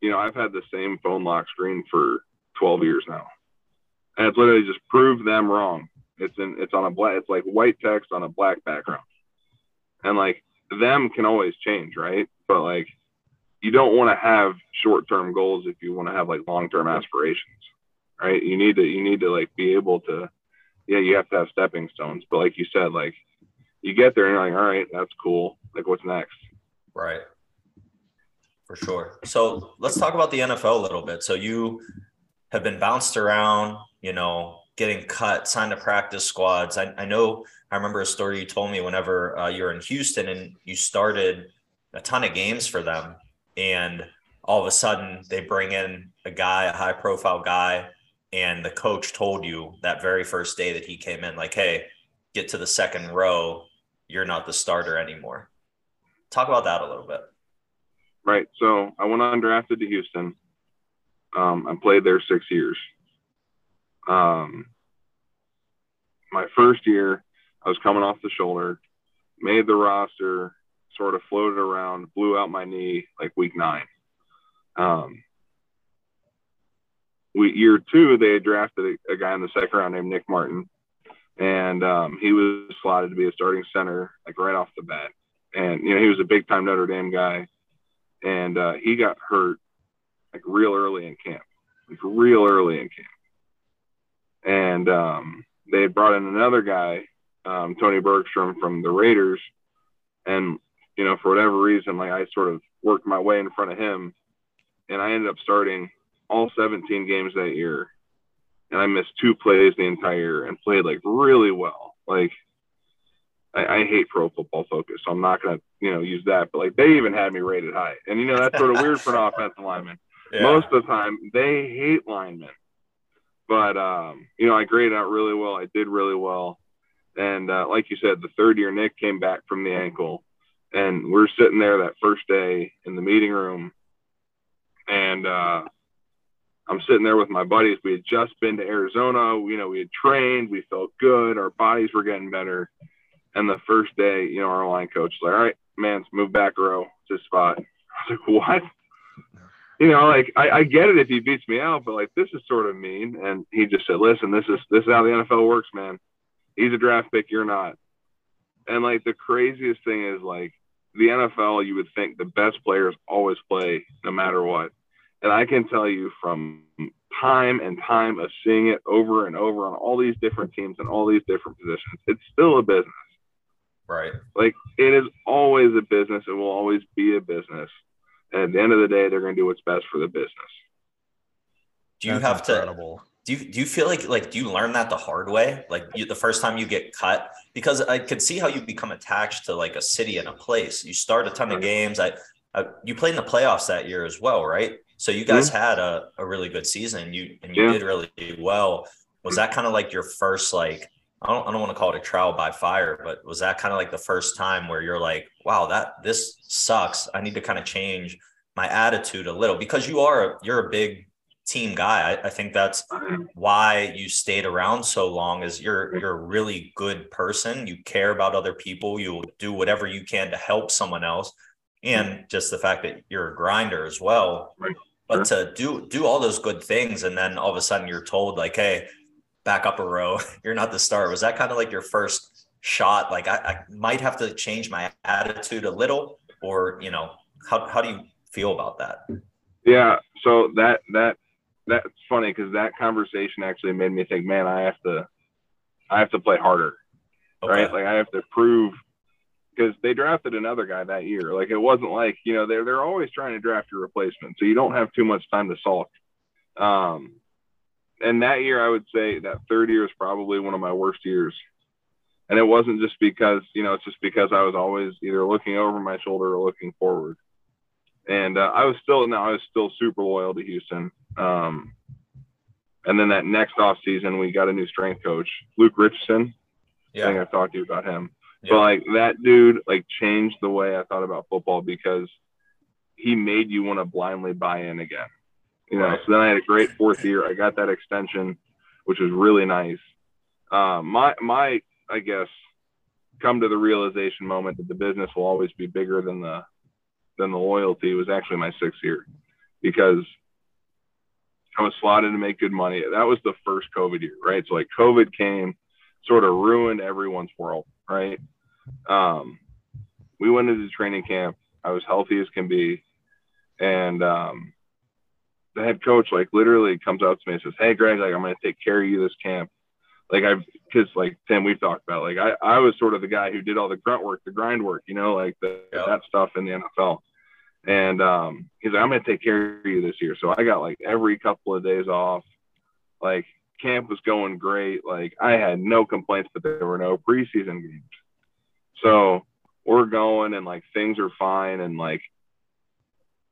you know, I've had the same phone lock screen for 12 years now and it's literally just prove them wrong. It's in it's on a black it's like white text on a black background. And like them can always change, right? But like you don't want to have short term goals if you want to have like long term aspirations. Right. You need to you need to like be able to yeah, you have to have stepping stones. But like you said, like you get there and you're like, all right, that's cool. Like what's next? Right. For sure. So let's talk about the NFL a little bit. So you have been bounced around, you know, getting cut, signed to practice squads. I, I know I remember a story you told me whenever uh, you were in Houston and you started a ton of games for them. And all of a sudden they bring in a guy, a high profile guy. And the coach told you that very first day that he came in, like, hey, get to the second row. You're not the starter anymore. Talk about that a little bit. Right. So I went undrafted to Houston. Um, I played there six years. Um, my first year, I was coming off the shoulder, made the roster, sort of floated around, blew out my knee like week nine. Um, we, year two, they drafted a, a guy in the second round named Nick Martin, and um, he was slotted to be a starting center like right off the bat. And you know he was a big time Notre Dame guy, and uh, he got hurt like real early in camp, like real early in camp. And um, they had brought in another guy, um, Tony Bergstrom from the Raiders, and you know for whatever reason, like I sort of worked my way in front of him, and I ended up starting all 17 games that year, and I missed two plays the entire and played like really well. Like I, I hate Pro Football Focus, so I'm not gonna you know use that. But like they even had me rated high, and you know that's sort of weird for an offensive lineman. Yeah. Most of the time, they hate linemen. But um, you know, I graded out really well. I did really well, and uh, like you said, the third year Nick came back from the ankle, and we're sitting there that first day in the meeting room, and uh, I'm sitting there with my buddies. We had just been to Arizona. You know, we had trained. We felt good. Our bodies were getting better. And the first day, you know, our line coach was like, "All right, man, move back a row. to spot." I was like, "What?" you know, like I, I get it if he beats me out, but like this is sort of mean. And he just said, "Listen, this is this is how the NFL works, man. He's a draft pick, you're not." And like the craziest thing is like the NFL, you would think the best players always play no matter what. And I can tell you from time and time of seeing it over and over on all these different teams and all these different positions, it's still a business. Right. Like it is always a business. It will always be a business. And at the end of the day, they're going to do what's best for the business. Do you That's have to do you do you feel like like do you learn that the hard way like you, the first time you get cut because i could see how you become attached to like a city and a place you start a ton of games i, I you played in the playoffs that year as well right so you guys mm-hmm. had a, a really good season you and you Yeah. did really well was that kind of like your first like I don't, I don't want to call it a trial by fire, but was that kind of like the first time where you're like, wow, that this sucks. I need to kind of change my attitude a little because you are you're a big team guy. I, I, think that's why you stayed around so long is you're you're a really good person. You care about other people. You'll do whatever you can to help someone else. And just the fact that you're a grinder as well. But to do do all those good things and then all of a sudden you're told like, hey, back up a row. You're not the star. Was that kind of like your first shot? Like I, I might have to change my attitude a little, or you know, how how do you feel about that? Yeah. So that that that's funny because that conversation actually made me think, man, I have to I have to play harder. Okay. Right? Like I have to prove because they drafted another guy that year. Like it wasn't like, you know, they're they're always trying to draft your replacement. So you don't have too much time to sulk. Um and that year, I would say that third year is probably one of my worst years. And it wasn't just because, you know, it's just because I was always either looking over my shoulder or looking forward. And uh, I was still, no, I was still super loyal to Houston. Um, and then that next off season, we got a new strength coach, Luke Richardson. Yeah. I think I've talked to you about him. Yeah. But like that dude, like changed the way I thought about football because he made you want to blindly buy in again. You know, right. so then I had a great fourth year. I got that extension, which was really nice. Uh, my my I guess come to the realization moment that the business will always be bigger than the than the loyalty was actually my sixth year because I was slotted to make good money. That was the first COVID year, right? So like COVID came, sort of ruined everyone's world, right? Um, we went into training camp. I was healthy as can be, and um, the head coach like literally comes up to me and says, "Hey, Greg, like I'm going to take care of you this camp." Like I've, because like Tim, we've talked about like I I was sort of the guy who did all the grunt work, the grind work, you know, like the yeah. that stuff in the NFL. And um, he's like, "I'm going to take care of you this year." So I got like every couple of days off. Like camp was going great. Like I had no complaints, but there were no preseason games. So we're going and like things are fine and like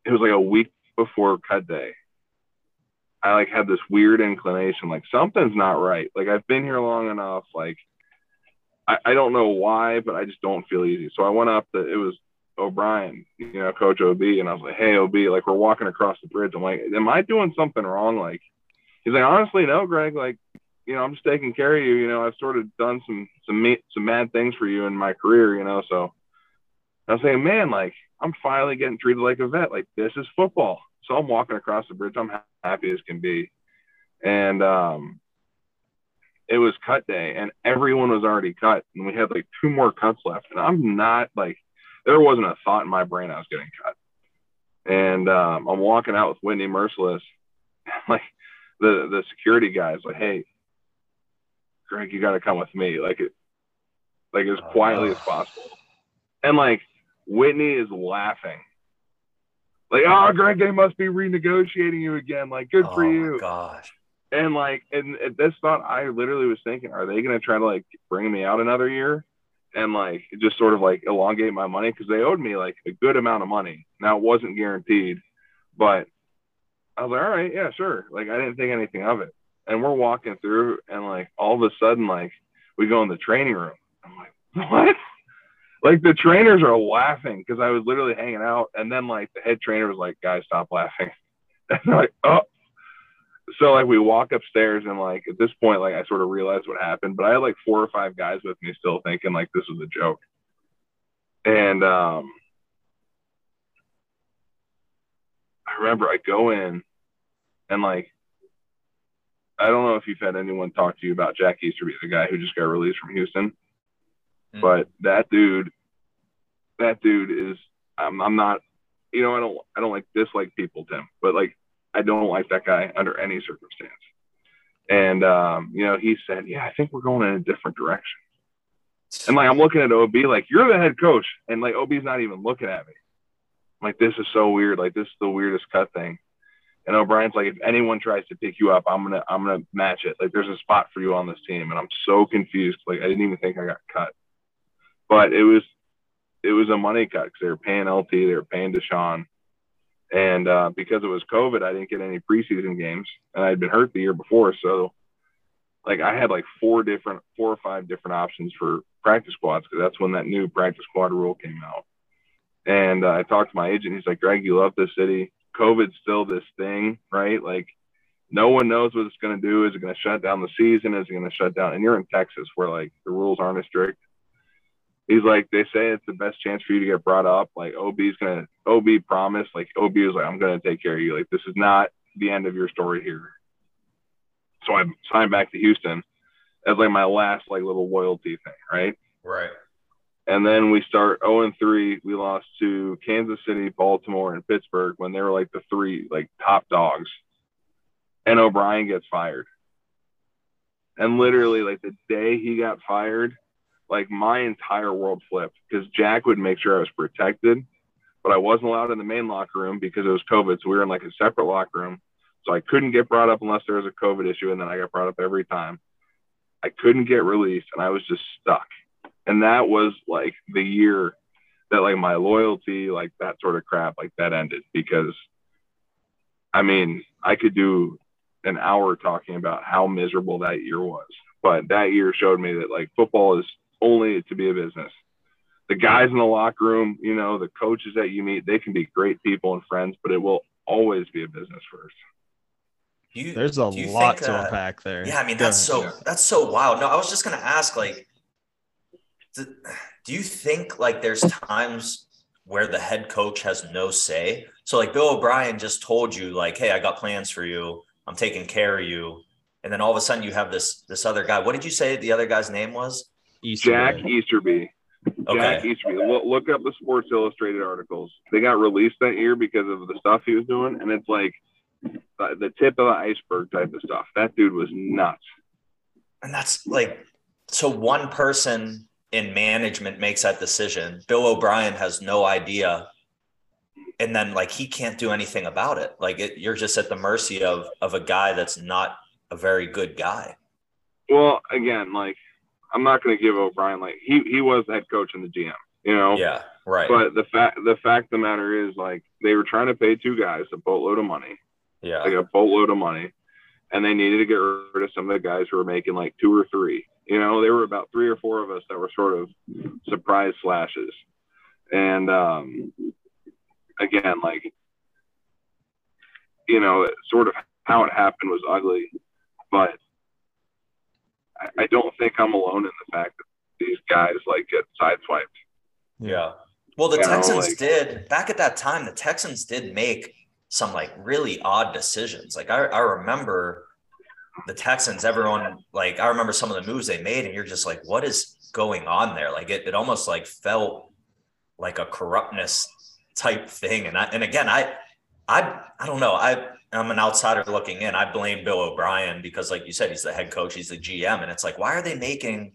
it was like a week before cut day I like had this weird inclination, like something's not right. Like I've been here long enough, like I, I don't know why, but I just don't feel easy. So I went up to it was O'Brien, you know, Coach OB, and I was like, Hey OB, like we're walking across the bridge. I'm like, Am I doing something wrong? Like he's like, honestly, no, Greg, like, you know, I'm just taking care of you. You know, I've sort of done some some some mad things for you in my career, you know. So I was saying, man, like I'm finally getting treated like a vet. Like this is football. So I'm walking across the bridge. I'm happy as can be. And um, it was cut day, and everyone was already cut, and we had like two more cuts left. And I'm not like there wasn't a thought in my brain I was getting cut. And um, I'm walking out with Whitney Mercilus. like the the security guys, like, hey, Greg, you got to come with me, like it, like as quietly as possible. And like Whitney is laughing like, oh, uh-huh. Greg, they must be renegotiating you again. Like, good oh for you. Gosh. And like, and at this thought, I literally was thinking, are they going to try to like bring me out another year and like just sort of like elongate my money because they owed me like a good amount of money. Now it wasn't guaranteed, but I was like, all right, yeah, sure. Like, I didn't think anything of it. And we're walking through, and like all of a sudden, like we go in the training room. I'm like, what? like the trainers are laughing because I was literally hanging out, and then like the head trainer was like, "Guys, stop laughing." And I'm like, oh. So like we walk upstairs, and like at this point, like I sort of realized what happened, but I had like four or five guys with me still thinking like this was a joke. And um, I remember I go in, and like I don't know if you've had anyone talk to you about Jack Easterby, the guy who just got released from Houston. Mm. But that dude, that dude is. I'm, I'm not. You know, I don't. I don't like dislike people, Tim. But like, I don't like that guy under any circumstance. And um, you know, he said, "Yeah, I think we're going in a different direction." And like, I'm looking at OB, like, "You're the head coach," and like, OB's not even looking at me. I'm like, this is so weird. Like, this is the weirdest cut thing. And O'Brien's like, if anyone tries to pick you up, I'm gonna I'm gonna match it. Like there's a spot for you on this team. And I'm so confused. Like I didn't even think I got cut but it was it was a money cut because they were paying LT, they were paying Deshaun, and uh, because it was COVID, I didn't get any preseason games, and I'd been hurt the year before, so like I had like four different, four or five different options for practice squads because that's when that new practice squad rule came out. And uh, I talked to my agent. He's like, Greg, you love this city. COVID's still this thing, right? Like, no one knows what it's going to do. Is it going to shut down the season? Is it going to shut down? And you're in Texas where like the rules aren't as strict. He's like, they say it's the best chance for you to get brought up. Like OB's going to, OB promised, like OB was like, I'm going to take care of you. Like, this is not the end of your story here. So I signed back to Houston as like my last like little loyalty thing, right? Right. And then we start 0 and 3. We lost to Kansas City, Baltimore, and Pittsburgh when they were like the three like top dogs. And O'Brien gets fired. And literally, like the day he got fired, like my entire world flipped because Jack would make sure I was protected, but I wasn't allowed in the main locker room because it was COVID. So we were in like a separate locker room. So I couldn't get brought up unless there was a COVID issue. And then I got brought up every time. I couldn't get released and I was just stuck and that was like the year that like my loyalty like that sort of crap like that ended because i mean i could do an hour talking about how miserable that year was but that year showed me that like football is only to be a business the guys in the locker room you know the coaches that you meet they can be great people and friends but it will always be a business first you, There's a lot think, to uh, unpack there. Yeah, I mean that's so that's so wild. No, I was just gonna ask, like, do you think like there's times where the head coach has no say? So like Bill O'Brien just told you like, "Hey, I got plans for you. I'm taking care of you." And then all of a sudden you have this this other guy. What did you say the other guy's name was? Easterby. Jack Easterby. Okay. Jack Easterby. Look, look up the Sports Illustrated articles. They got released that year because of the stuff he was doing, and it's like uh, the tip of the iceberg type of stuff. That dude was nuts. And that's like so one person in management makes that decision. Bill O'Brien has no idea. And then like he can't do anything about it. Like it, you're just at the mercy of of a guy that's not a very good guy. Well, again, like I'm not going to give O'Brien like he he was head coach and the GM, you know. Yeah, right. But the fact the fact of the matter is like they were trying to pay two guys a boatload of money. Yeah. Like a boatload of money. And they needed to get rid of some of the guys who were making like two or three. You know, there were about three or four of us that were sort of surprise slashes. And um, again, like, you know, sort of how it happened was ugly, but I, I don't think I'm alone in the fact that these guys like get sideswiped. Yeah. Well, the you Texans know, like, did back at that time. The Texans did make some like really odd decisions. Like I, I remember the Texans, everyone like I remember some of the moves they made, and you're just like, what is going on there? Like it, it almost like felt like a corruptness type thing. And I and again, I I I don't know. I I'm an outsider looking in. I blame Bill O'Brien because, like you said, he's the head coach, he's the GM, and it's like, why are they making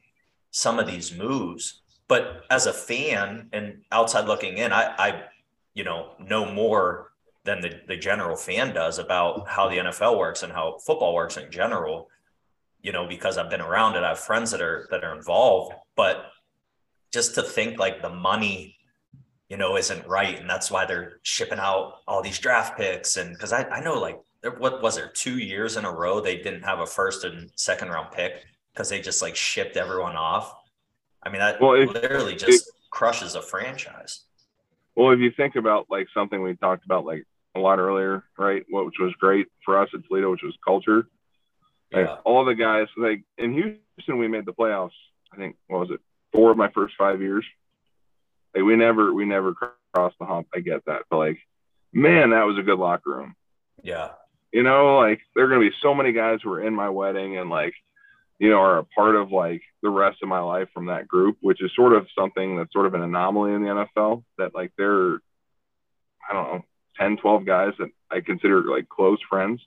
some of these moves? But as a fan and outside looking in, I I you know know more than the, the general fan does about how the NFL works and how football works in general. You know, because I've been around it, I have friends that are that are involved, but just to think like the money, you know, isn't right, and that's why they're shipping out all these draft picks. And because I, I know like there, what was there two years in a row they didn't have a first and second round pick because they just like shipped everyone off. I mean, that well, it literally just crushes a franchise. Well, if you think about like something we talked about, like a lot earlier, right? Which was great for us at Toledo, which was culture. Like yeah. all the guys, like in Houston, we made the playoffs. I think what was it? Four of my first five years. Like we never, we never crossed the hump. I get that, but like, man, that was a good locker room. Yeah. You know, like there are gonna be so many guys who are in my wedding and like, you know, are a part of like the rest of my life from that group, which is sort of something that's sort of an anomaly in the NFL. That like they're, I don't know, 10, 12 guys that I consider like close friends.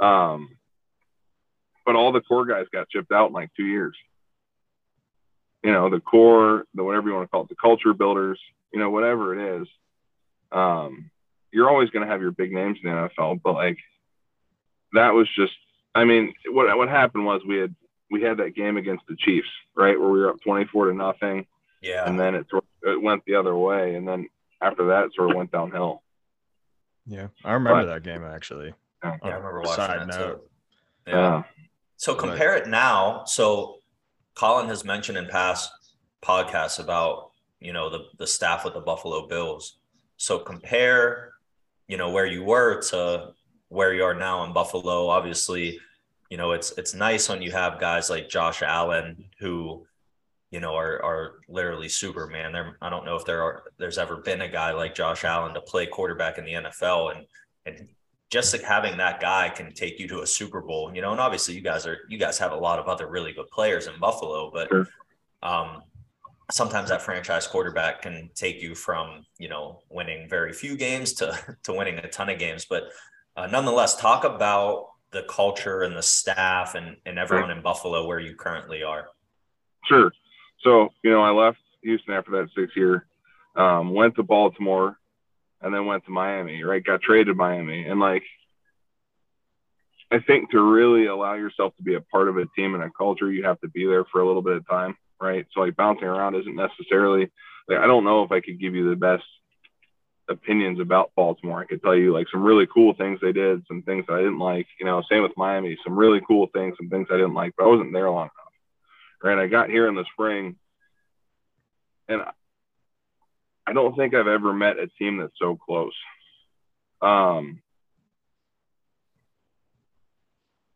Um, but all the core guys got chipped out in like two years. You know, the core, the whatever you want to call it, the culture builders, you know, whatever it is. Um, you're always going to have your big names in the NFL, but like that was just, I mean, what what happened was we had we had that game against the Chiefs, right, where we were up 24 to nothing. Yeah. And then it, it went the other way, and then after that, it sort of went downhill. Yeah, I remember but, that game actually. Yeah, I remember watching side that note. Too. Yeah. So compare it now. So Colin has mentioned in past podcasts about you know the the staff with the Buffalo Bills. So compare, you know, where you were to where you are now in Buffalo. Obviously, you know, it's it's nice when you have guys like Josh Allen who, you know, are are literally Superman. There, I don't know if there are there's ever been a guy like Josh Allen to play quarterback in the NFL, and and just like having that guy can take you to a Super Bowl, you know. And obviously, you guys are you guys have a lot of other really good players in Buffalo, but Sure. um, sometimes that franchise quarterback can take you from you know winning very few games to to winning a ton of games. But uh, nonetheless, talk about the culture and the staff and and everyone in Buffalo where you currently are. Sure. So, you know, I left Houston after that six year, um, went to Baltimore, and then went to Miami, right? Got traded Miami. And like, I think to really allow yourself to be a part of a team and a culture, you have to be there for a little bit of time, right? So, like, bouncing around isn't necessarily, like, I don't know if I could give you the best opinions about Baltimore. I could tell you like some really cool things they did, some things that I didn't like, you know, same with Miami, some really cool things, some things I didn't like, but I wasn't there long enough right? I got here in the spring, and I don't think I've ever met a team that's so close. Um,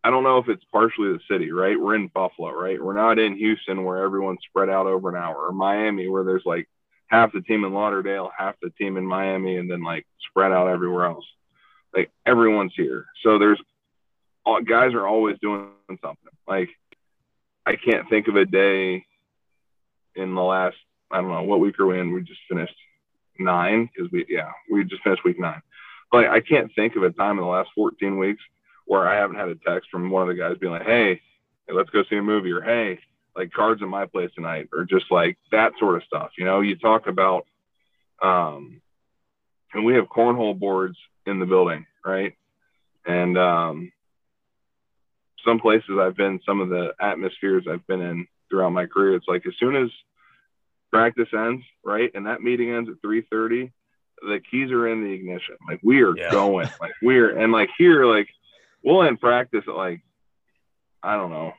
I don't know if it's partially the city, right? We're in Buffalo, right? We're not in Houston where everyone's spread out over an hour, or Miami where there's like half the team in Lauderdale, half the team in Miami, and then like spread out everywhere else. Like everyone's here, so there's guys are always doing something. Like I can't think of a day in the last I don't know what week are we in. We just finished nine because we yeah we just finished week nine. But I can't think of a time in the last 14 weeks where I haven't had a text from one of the guys being like, hey, hey let's go see a movie, or hey, like cards in my place tonight, or just like that sort of stuff. You know, you talk about, um, and we have cornhole boards in the building, right? And um, some places I've been, some of the atmospheres I've been in throughout my career, it's like as soon as practice ends, right, and that meeting ends at 3:30, the keys are in the ignition. Like we are Yeah. going, like we're and like here, like we'll end practice at like I don't know,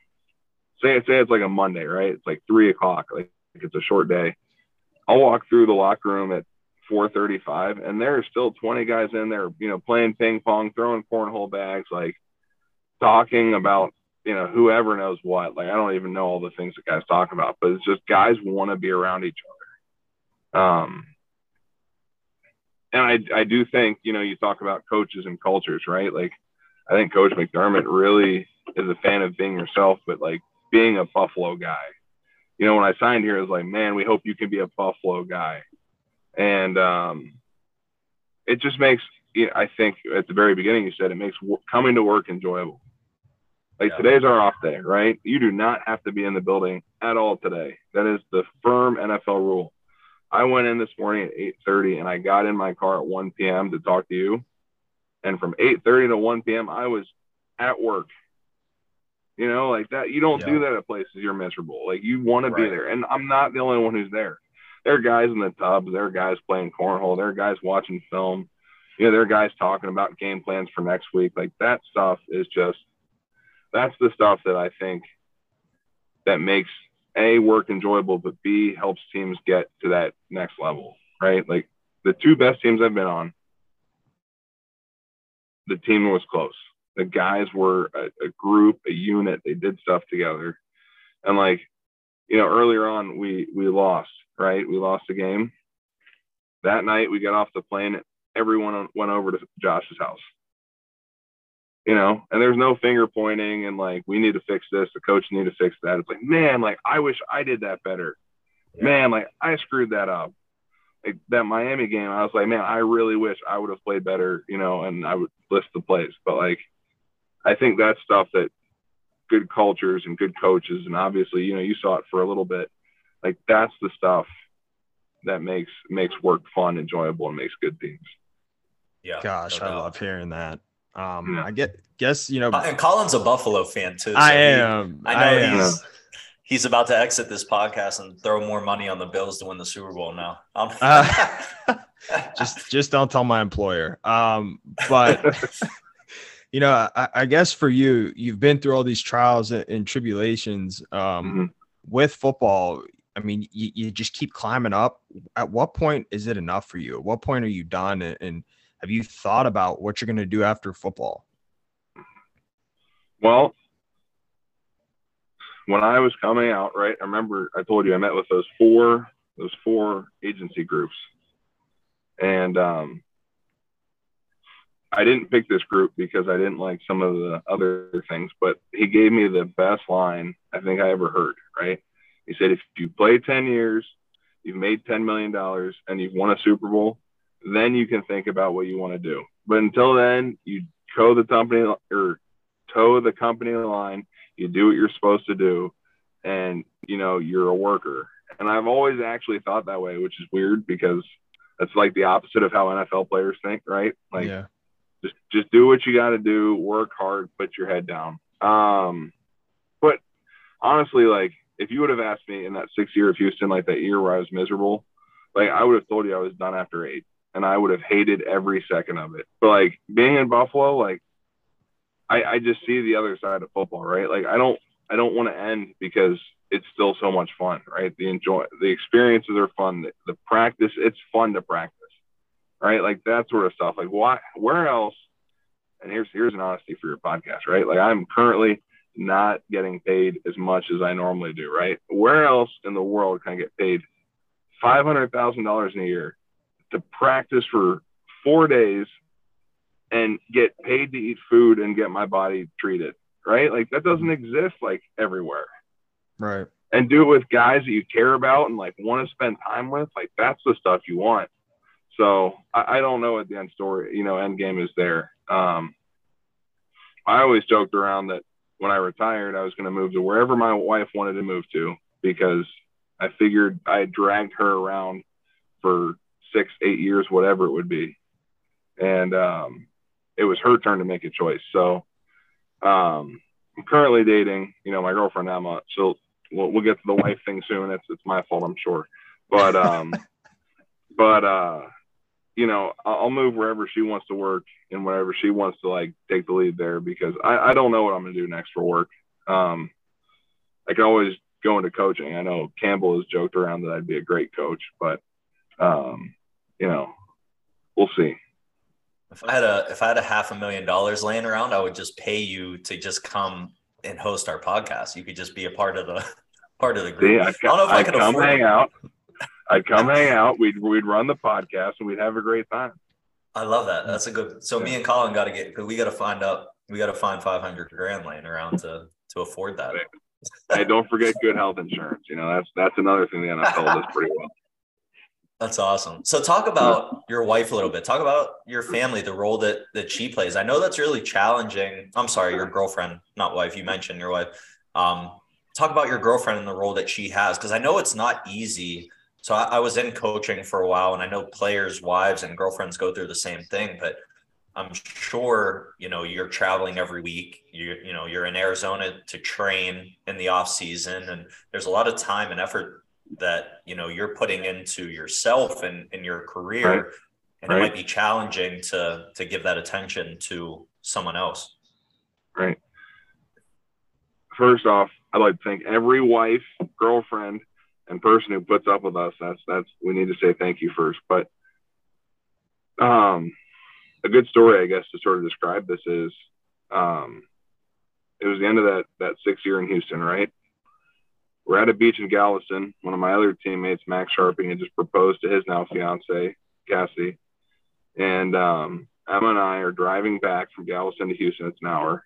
say say it's like a Monday, right? It's like three o'clock, like it's a short day. I'll walk through the locker room at 4:35, and there are still 20 guys in there, you know, playing ping pong, throwing cornhole bags, like talking about you know whoever knows what. Like I don't even know all the things that guys talk about, but it's just guys want to be around each other. Um, and I I do think you know you talk about coaches and cultures, right? Like I think Coach McDermott really is a fan of being yourself, but like being a Buffalo guy. You know, when I signed here, it was like, man, we hope you can be a Buffalo guy, and um, it just makes. You know, I think at the very beginning you said it makes coming to work enjoyable. Like Yeah. today's our off day, right? You do not have to be in the building at all today. That is the firm NFL rule. I went in this morning at 8:30 and I got in my car at 1 p.m. to talk to you. And from 8:30 to 1 p.m. I was at work. You know, like that. You don't do that at places you're miserable. Like you want to be there. And I'm not the only one who's there. There are guys in the tubs. There are guys playing cornhole. There are guys watching film. You know, there are guys talking about game plans for next week. Like that stuff is just that's the stuff that I think that makes a work enjoyable, but b helps teams get to that next level, right? Like the two best teams I've been on, the team was close. The guys were a, a group, a unit. They did stuff together, and like you know, earlier on we we lost, right? We lost the game. That night we got off the plane. Everyone went over to Josh's house you know, and there's no finger pointing and like we need to fix this, the coach need to fix that. It's like, man, like I wish I did that better. Yeah. Man, like I screwed that up. Like that Miami game, I was like, man, I really wish I would have played better, you know, and I would list the plays. But like I think that's stuff that good cultures and good coaches and obviously, you know, you saw it for a little bit. Like that's the stuff that makes makes work fun, enjoyable, and makes good teams. Yeah. Gosh, no I love hearing that. Um, Yeah. I get guess you know Uh, And Colin's a Buffalo fan too. so I he- am. I know am. he's he's about to exit this podcast and throw more money on the Bills to win the Super Bowl now. Um, Uh, just just don't tell my employer. Um, but You know, I, I, guess for you, you've been through all these trials and, tribulations um, mm-hmm. with football. I mean, you, you just keep climbing up. At what point is it enough for you? At what point are you done? And, and have you thought about what you're going to do after football? Well, when I was coming out, right, I remember I told you I met with those four those four agency groups, and um, I didn't pick this group because I didn't like some of the other things, but he gave me the best line I think I ever heard. Right? He said, "If you play ten years, you've made ten million dollars, and you've won a Super Bowl, then you can think about what you want to do. But until then, you toe the company or toe the company line you do what you're supposed to do and you know you're a worker and i've always actually thought that way which is weird because that's like the opposite of how nfl players think right like yeah. just just do what you got to do work hard put your head down um but honestly like if you would have asked me in that sixth year of houston like that year where i was miserable like i would have told you i was done after eight and i would have hated every second of it but like being in buffalo like I, I just see the other side of football, right? Like I don't I don't want to end because it's still so much fun, right? The enjoy the experiences are fun. The, the practice, it's fun to practice, right? Like that sort of stuff. Like why where else? And here's here's an honesty for your podcast, right? Like I'm currently not getting paid as much as I normally do, right? Where else in the world can I get paid five hundred thousand dollars in a year to practice for four days and get paid to eat food and get my body treated, right? Like that doesn't exist like everywhere. Right. And do it with guys that you care about and like want to spend time with. Like that's the stuff you want. So I, I don't know what the end story, you know, end game is there. Um, I always joked around that when I retired, I was going to move to wherever my wife wanted to move to because I figured I dragged her around for six, eight years, whatever it would be. And um, it was her turn to make a choice. So um, I'm currently dating, you know, my girlfriend Emma. So we'll, we'll get to the wife thing soon. It's it's my fault, I'm sure. But um, but uh, you know, I'll move wherever she wants to work and wherever she wants to like take the lead there because I, I don't know what I'm gonna do next for work. Um, I can always go into coaching. I know Campbell has joked around that I'd be a great coach, but um, you know, we'll see. If I had a if I had a half a million dollars laying around, I would just pay you to just come and host our podcast. You could just be a part of the part of the group. See, I'd, I don't know if I'd I could come hang out. I'd come hang out. We'd we'd run the podcast and we'd have a great time. I love that. That's a good. So me and Colin got to get because we got to find up. We got to find five hundred grand laying around to to afford that. Hey, don't forget good health insurance. You know that's that's another thing the NFL does pretty well. That's awesome. So talk about your wife a little bit. Talk about your family, the role that that she plays. I know that's really challenging. I'm sorry, your girlfriend, not wife. You mentioned your wife. Um, talk about your girlfriend and the role that she has, because I know it's not easy. So I, I, was in coaching for a while, and I know players' wives and girlfriends go through the same thing. But I'm sure you know you're traveling every week. You you know you're in Arizona to train in the off season, and there's a lot of time and effort that you know you're putting into yourself and in your career. Right. and right. it might be challenging to to give that attention to someone else. Right. First off i'd like to thank every wife girlfriend and person who puts up with us. That's that's we need to say thank you first. But um a good story i guess to sort of describe this is um it was the end of that that six year in houston right we're at a beach in Galveston. One of my other teammates, Max Scharping, had just proposed to his now fiance, Cassie. And um, Emma and I are driving back from Galveston to Houston. It's an hour.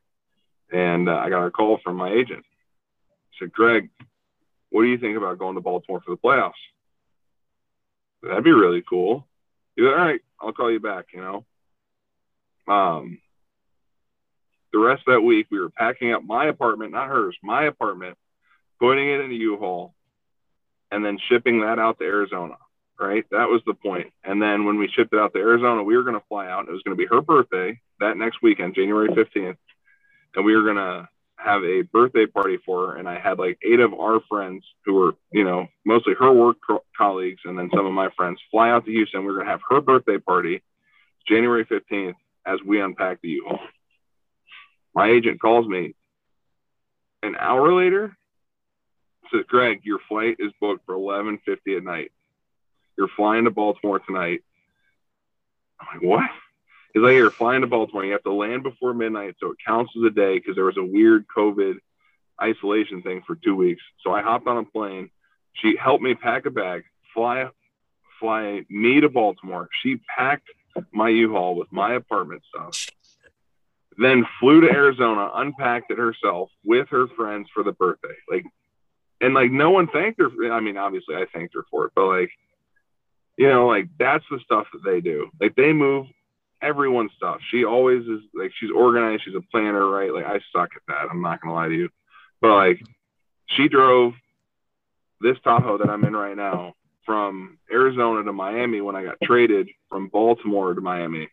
And uh, I got a call from my agent. I said, Greg, what do you think about going to Baltimore for the playoffs? That'd be really cool. He's like, all right, I'll call you back, you know. Um, the rest of that week, we were packing up my apartment, not hers, my apartment putting it in a U-Haul, and then shipping that out to Arizona. Right, that was the point. And then when we shipped it out to Arizona, we were going to fly out. It was going to be her birthday that next weekend, January fifteenth, and we were going to have a birthday party for her. And I had like eight of our friends who were, you know, mostly her work co- colleagues, and then some of my friends fly out to Houston. We are going to have her birthday party, January fifteenth, as we unpack the U-Haul. my agent calls me an hour later, says, Greg, your flight is booked for 11.50 at night. You're flying to Baltimore tonight. I'm like, what? He's like, you're flying to Baltimore. You have to land before midnight, so it counts as a day because there was a weird COVID isolation thing for two weeks. So I hopped on a plane. She helped me pack a bag, fly, fly me to Baltimore. She packed my U-Haul with my apartment stuff. Then flew to Arizona, unpacked it herself with her friends for the birthday. Like, and like no one thanked her. For, I mean, obviously I thanked her for it, but like, you know, like that's the stuff that they do. Like they move everyone's stuff. She always is like she's organized. She's a planner, right? Like I suck at that. I'm not gonna lie to you, but like she drove this Tahoe that I'm in right now from Arizona to Miami when I got traded from Baltimore to Miami,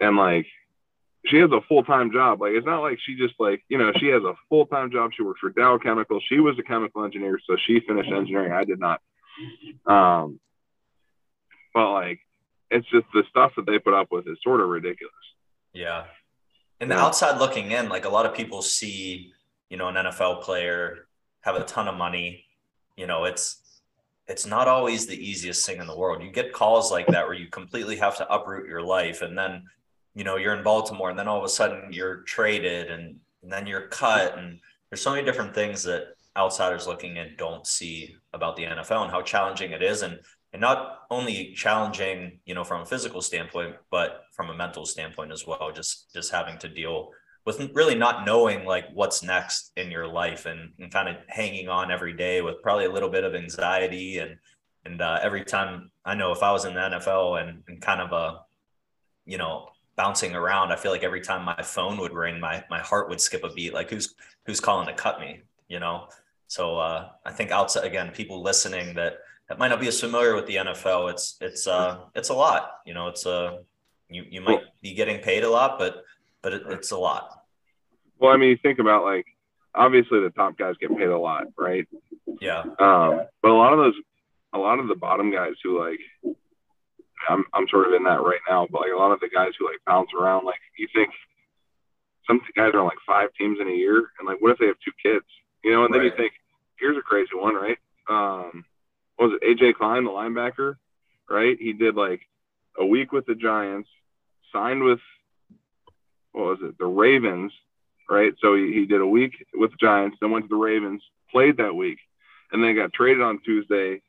and like she has a full time job. Like it's not like she just like you know she has a full time job. She works for Dow Chemical. She was a chemical engineer, so she finished engineering. I did not. Um, but like it's just the stuff that they put up with is sort of ridiculous. Yeah. And the outside looking in, like a lot of people see, you know, an NFL player have a ton of money. You know, it's it's not always the easiest thing in the world. You get calls like that where you completely have to uproot your life and then, you know, you're in Baltimore and then all of a sudden you're traded and, and then you're cut and there's so many different things that outsiders looking in don't see about the NFL and how challenging it is and and not only challenging, you know, from a physical standpoint, but from a mental standpoint as well. Just just having to deal with really not knowing like what's next in your life and, and kind of hanging on every day with probably a little bit of anxiety and and uh, every time I know if I was in the NFL and, and kind of a you know bouncing around, I feel like every time my phone would ring, my my heart would skip a beat. Like who's who's calling to cut me, you know? So uh, I think outside again, people listening that that might not be as familiar with the NFL, it's it's uh it's a lot. You know, it's a uh, you you might be getting paid a lot, but but it, it's a lot. Well, I mean, you think about like obviously the top guys get paid a lot, right? Yeah. Um, but a lot of those, a lot of the bottom guys who like, I'm I'm sort of in that right now, but like a lot of the guys who like bounce around, like you think some guys are on like five teams in a year, and like what if they have two kids, you know? And then you think, here's a crazy one, right? Um, was it AJ Klein, the linebacker, right? He did like a week with the Giants, signed with what was it, the Ravens, right? So he, he did a week with the Giants, then went to the Ravens, played that week, and then got traded on Tuesday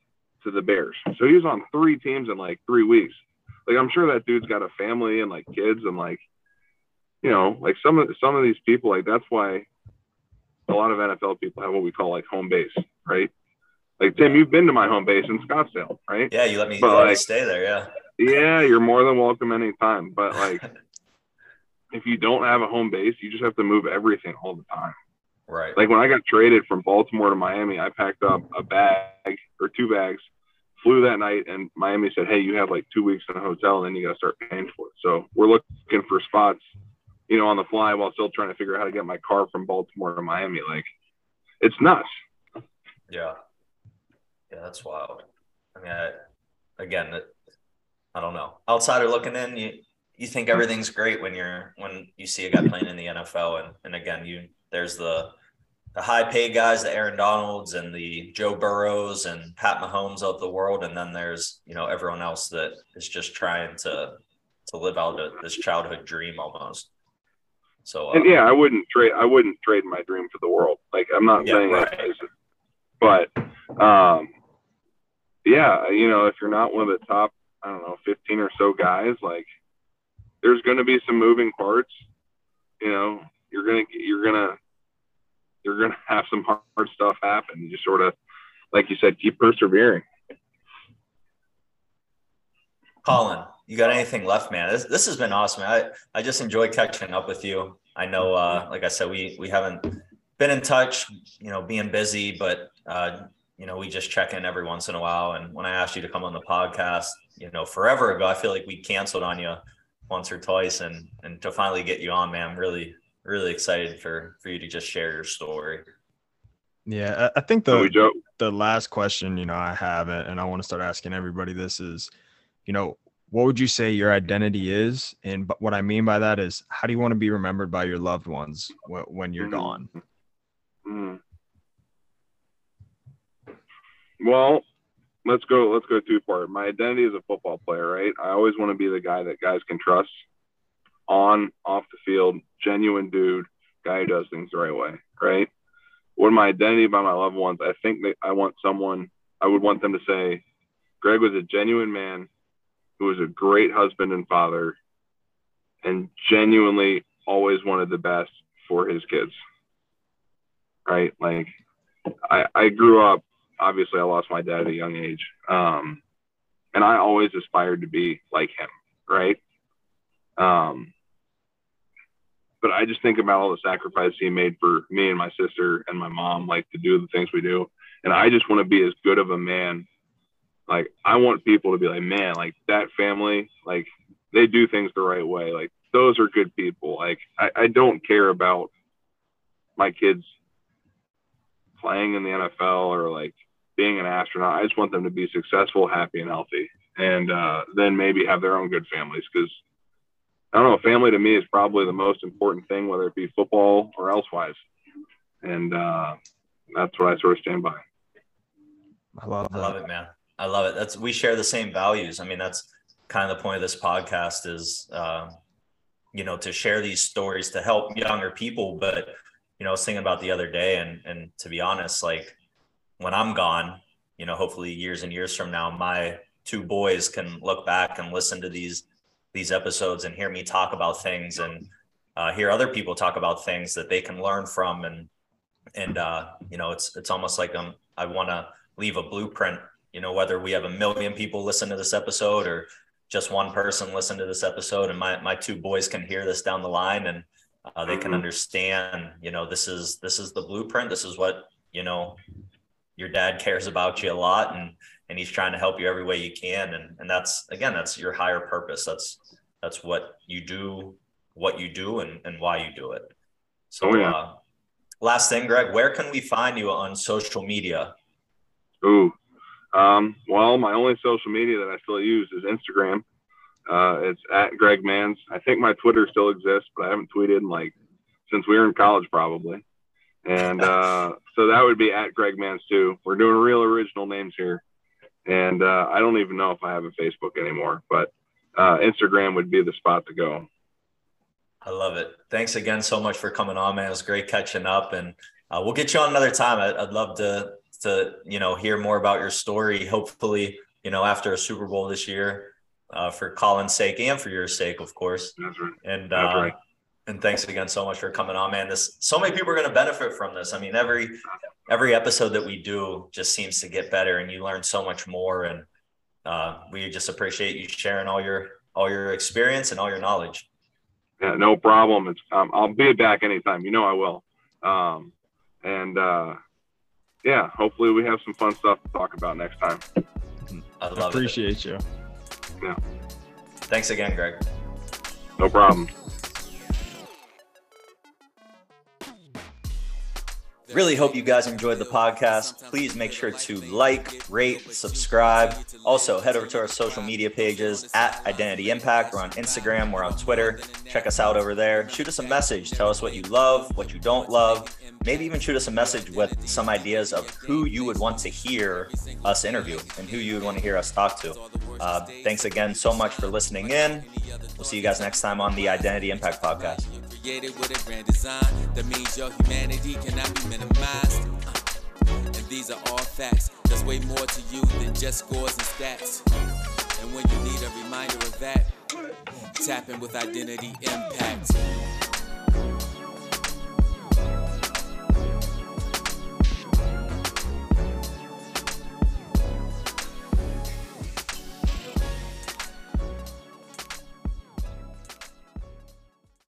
to the Bears. So he was on three teams in like three weeks. Like I'm sure that dude's got a family and like kids and like, you know, like some of some of these people, like that's why a lot of NFL people have what we call like home base, right? Like Tim, you've been to my home base in Scottsdale, right? Yeah, you let me, but, let me stay there. Yeah. Yeah, you're more than welcome anytime. But like, if you don't have a home base, you just have to move everything all the time. Right. Like when I got traded from Baltimore to Miami, I packed up a bag or two bags, flew that night, and Miami said, "Hey, you have like two weeks in a hotel, and then you got to start paying for it." So we're looking for spots, you know, on the fly while still trying to figure out how to get my car from Baltimore to Miami. Like, it's nuts. Yeah. Yeah, that's wild. I mean, I, again, I don't know. Outsider looking in, you you think everything's great when you're when you see a guy playing in the NFL, and and again, you there's the the high paid guys, the Aaron Donalds and the Joe Burrows and Pat Mahomes of the world, and then there's you know everyone else that is just trying to to live out this childhood dream almost. So and yeah, I wouldn't trade. I wouldn't trade my dream for the world. Like I'm not yeah, saying right. that, but um, yeah, you know, if you're not one of the top, I don't know, 15 or so guys, like there's going to be some moving parts. You know, you're gonna you're gonna you're gonna have some hard stuff happen. You just sort of, like you said, keep persevering. Colin, you got anything left, man? This, this has been awesome. I I just enjoy catching up with you. I know, uh, like I said, we we haven't been in touch, you know, being busy, but uh, you know, we just check in every once in a while. And when I asked you to come on the podcast, you know, forever ago, I feel like we canceled on you once or twice, and and to finally get you on, man, really really excited for for you to just share your story. Yeah, I think the the last question, you know, I have, and I want to start asking everybody this is, you know, what would you say your identity is? And what I mean by that is, how do you want to be remembered by your loved ones when, when you're Mhm. gone? Mm. Well, let's go. Let's go two part. My identity as a football player, right? I always want to be the guy that guys can trust on, off the field, genuine dude, guy who does things the right way, right? What my identity by my loved ones? I think that I want someone. I would want them to say, Greg was a genuine man who was a great husband and father, and genuinely always wanted the best for his kids right? Like I, I grew up, obviously I lost my dad at a young age. Um, and I always aspired to be like him, right? Um, but I just think about all the sacrifice he made for me and my sister and my mom, like to do the things we do. And I just want to be as good of a man. Like I want people to be like, man, like that family, like they do things the right way. Like those are good people. Like I, I don't care about my kids playing in the NFL or like being an astronaut. I just want them to be successful, happy, and healthy, and uh, then maybe have their own good families. Because I don't know, family to me is probably the most important thing, whether it be football or elsewise, and uh, that's what I sort of stand by. I love I love it, man. I love it. That's we share the same values. I mean, that's kind of the point of this podcast is, uh, you know, to share these stories to help younger people. But you know, I was thinking about the other day, and and to be honest, like when I'm gone, you know, hopefully years and years from now, my two boys can look back and listen to these these episodes and hear me talk about things and uh, hear other people talk about things that they can learn from. And and uh, you know it's it's almost like um I want to leave a blueprint you know whether we have a million people listen to this episode or just one person listen to this episode and my my two boys can hear this down the line and uh, they can Mhm. understand you know this is this is the blueprint. This is what you know your dad cares about you a lot. And and he's trying to help you every way you can and and that's again that's your higher purpose that's that's what you do what you do and and why you do it so Oh, yeah. uh, last thing greg where can we find you on social media Ooh. Um, well, my only social media that I still use is Instagram. Uh, it's at Greg Mancz. I think my Twitter still exists, but I haven't tweeted in like since we were in college, probably. And uh, so that would be at Greg Mancz too. We're doing real original names here, and uh, I don't even know if I have a Facebook anymore, but uh, Instagram would be the spot to go. I love it. Thanks again so much for coming on, man. It was great catching up, and uh, we'll get you on another time. I, I'd love to to you know hear more about your story. Hopefully, you know after a Super Bowl this year, uh, for Colin's sake and for your sake, of course. That's right. And That's uh, right. and thanks again so much for coming on, man. This so many people are going to benefit from this. I mean, every every episode that we do just seems to get better, and you learn so much more. And uh, we just appreciate you sharing all your all your experience and all your knowledge. Yeah, no problem. It's um, I'll be back anytime. You know I will. Um, and uh, yeah, hopefully we have some fun stuff to talk about next time. I love it. Appreciate you. Yeah. Thanks again, Greg. No problem. Really hope you guys enjoyed the podcast. Please make sure to like, rate, subscribe. Also, head over to our social media pages at Identity Impact. We're on Instagram, we're on Twitter. Check us out over there. Shoot us a message. Tell us what you love, what you don't love. Maybe even shoot us a message with some ideas of who you would want to hear us interview and who you would want to hear us talk to. Uh, thanks again so much for listening in. We'll see you guys next time on the Identity Impact Podcast. Created with a grand design that means your humanity cannot be minimized. Uh, and these are all facts. There's way more to you than just scores and stats. And when you need a reminder of that, tap in with Identity Impact.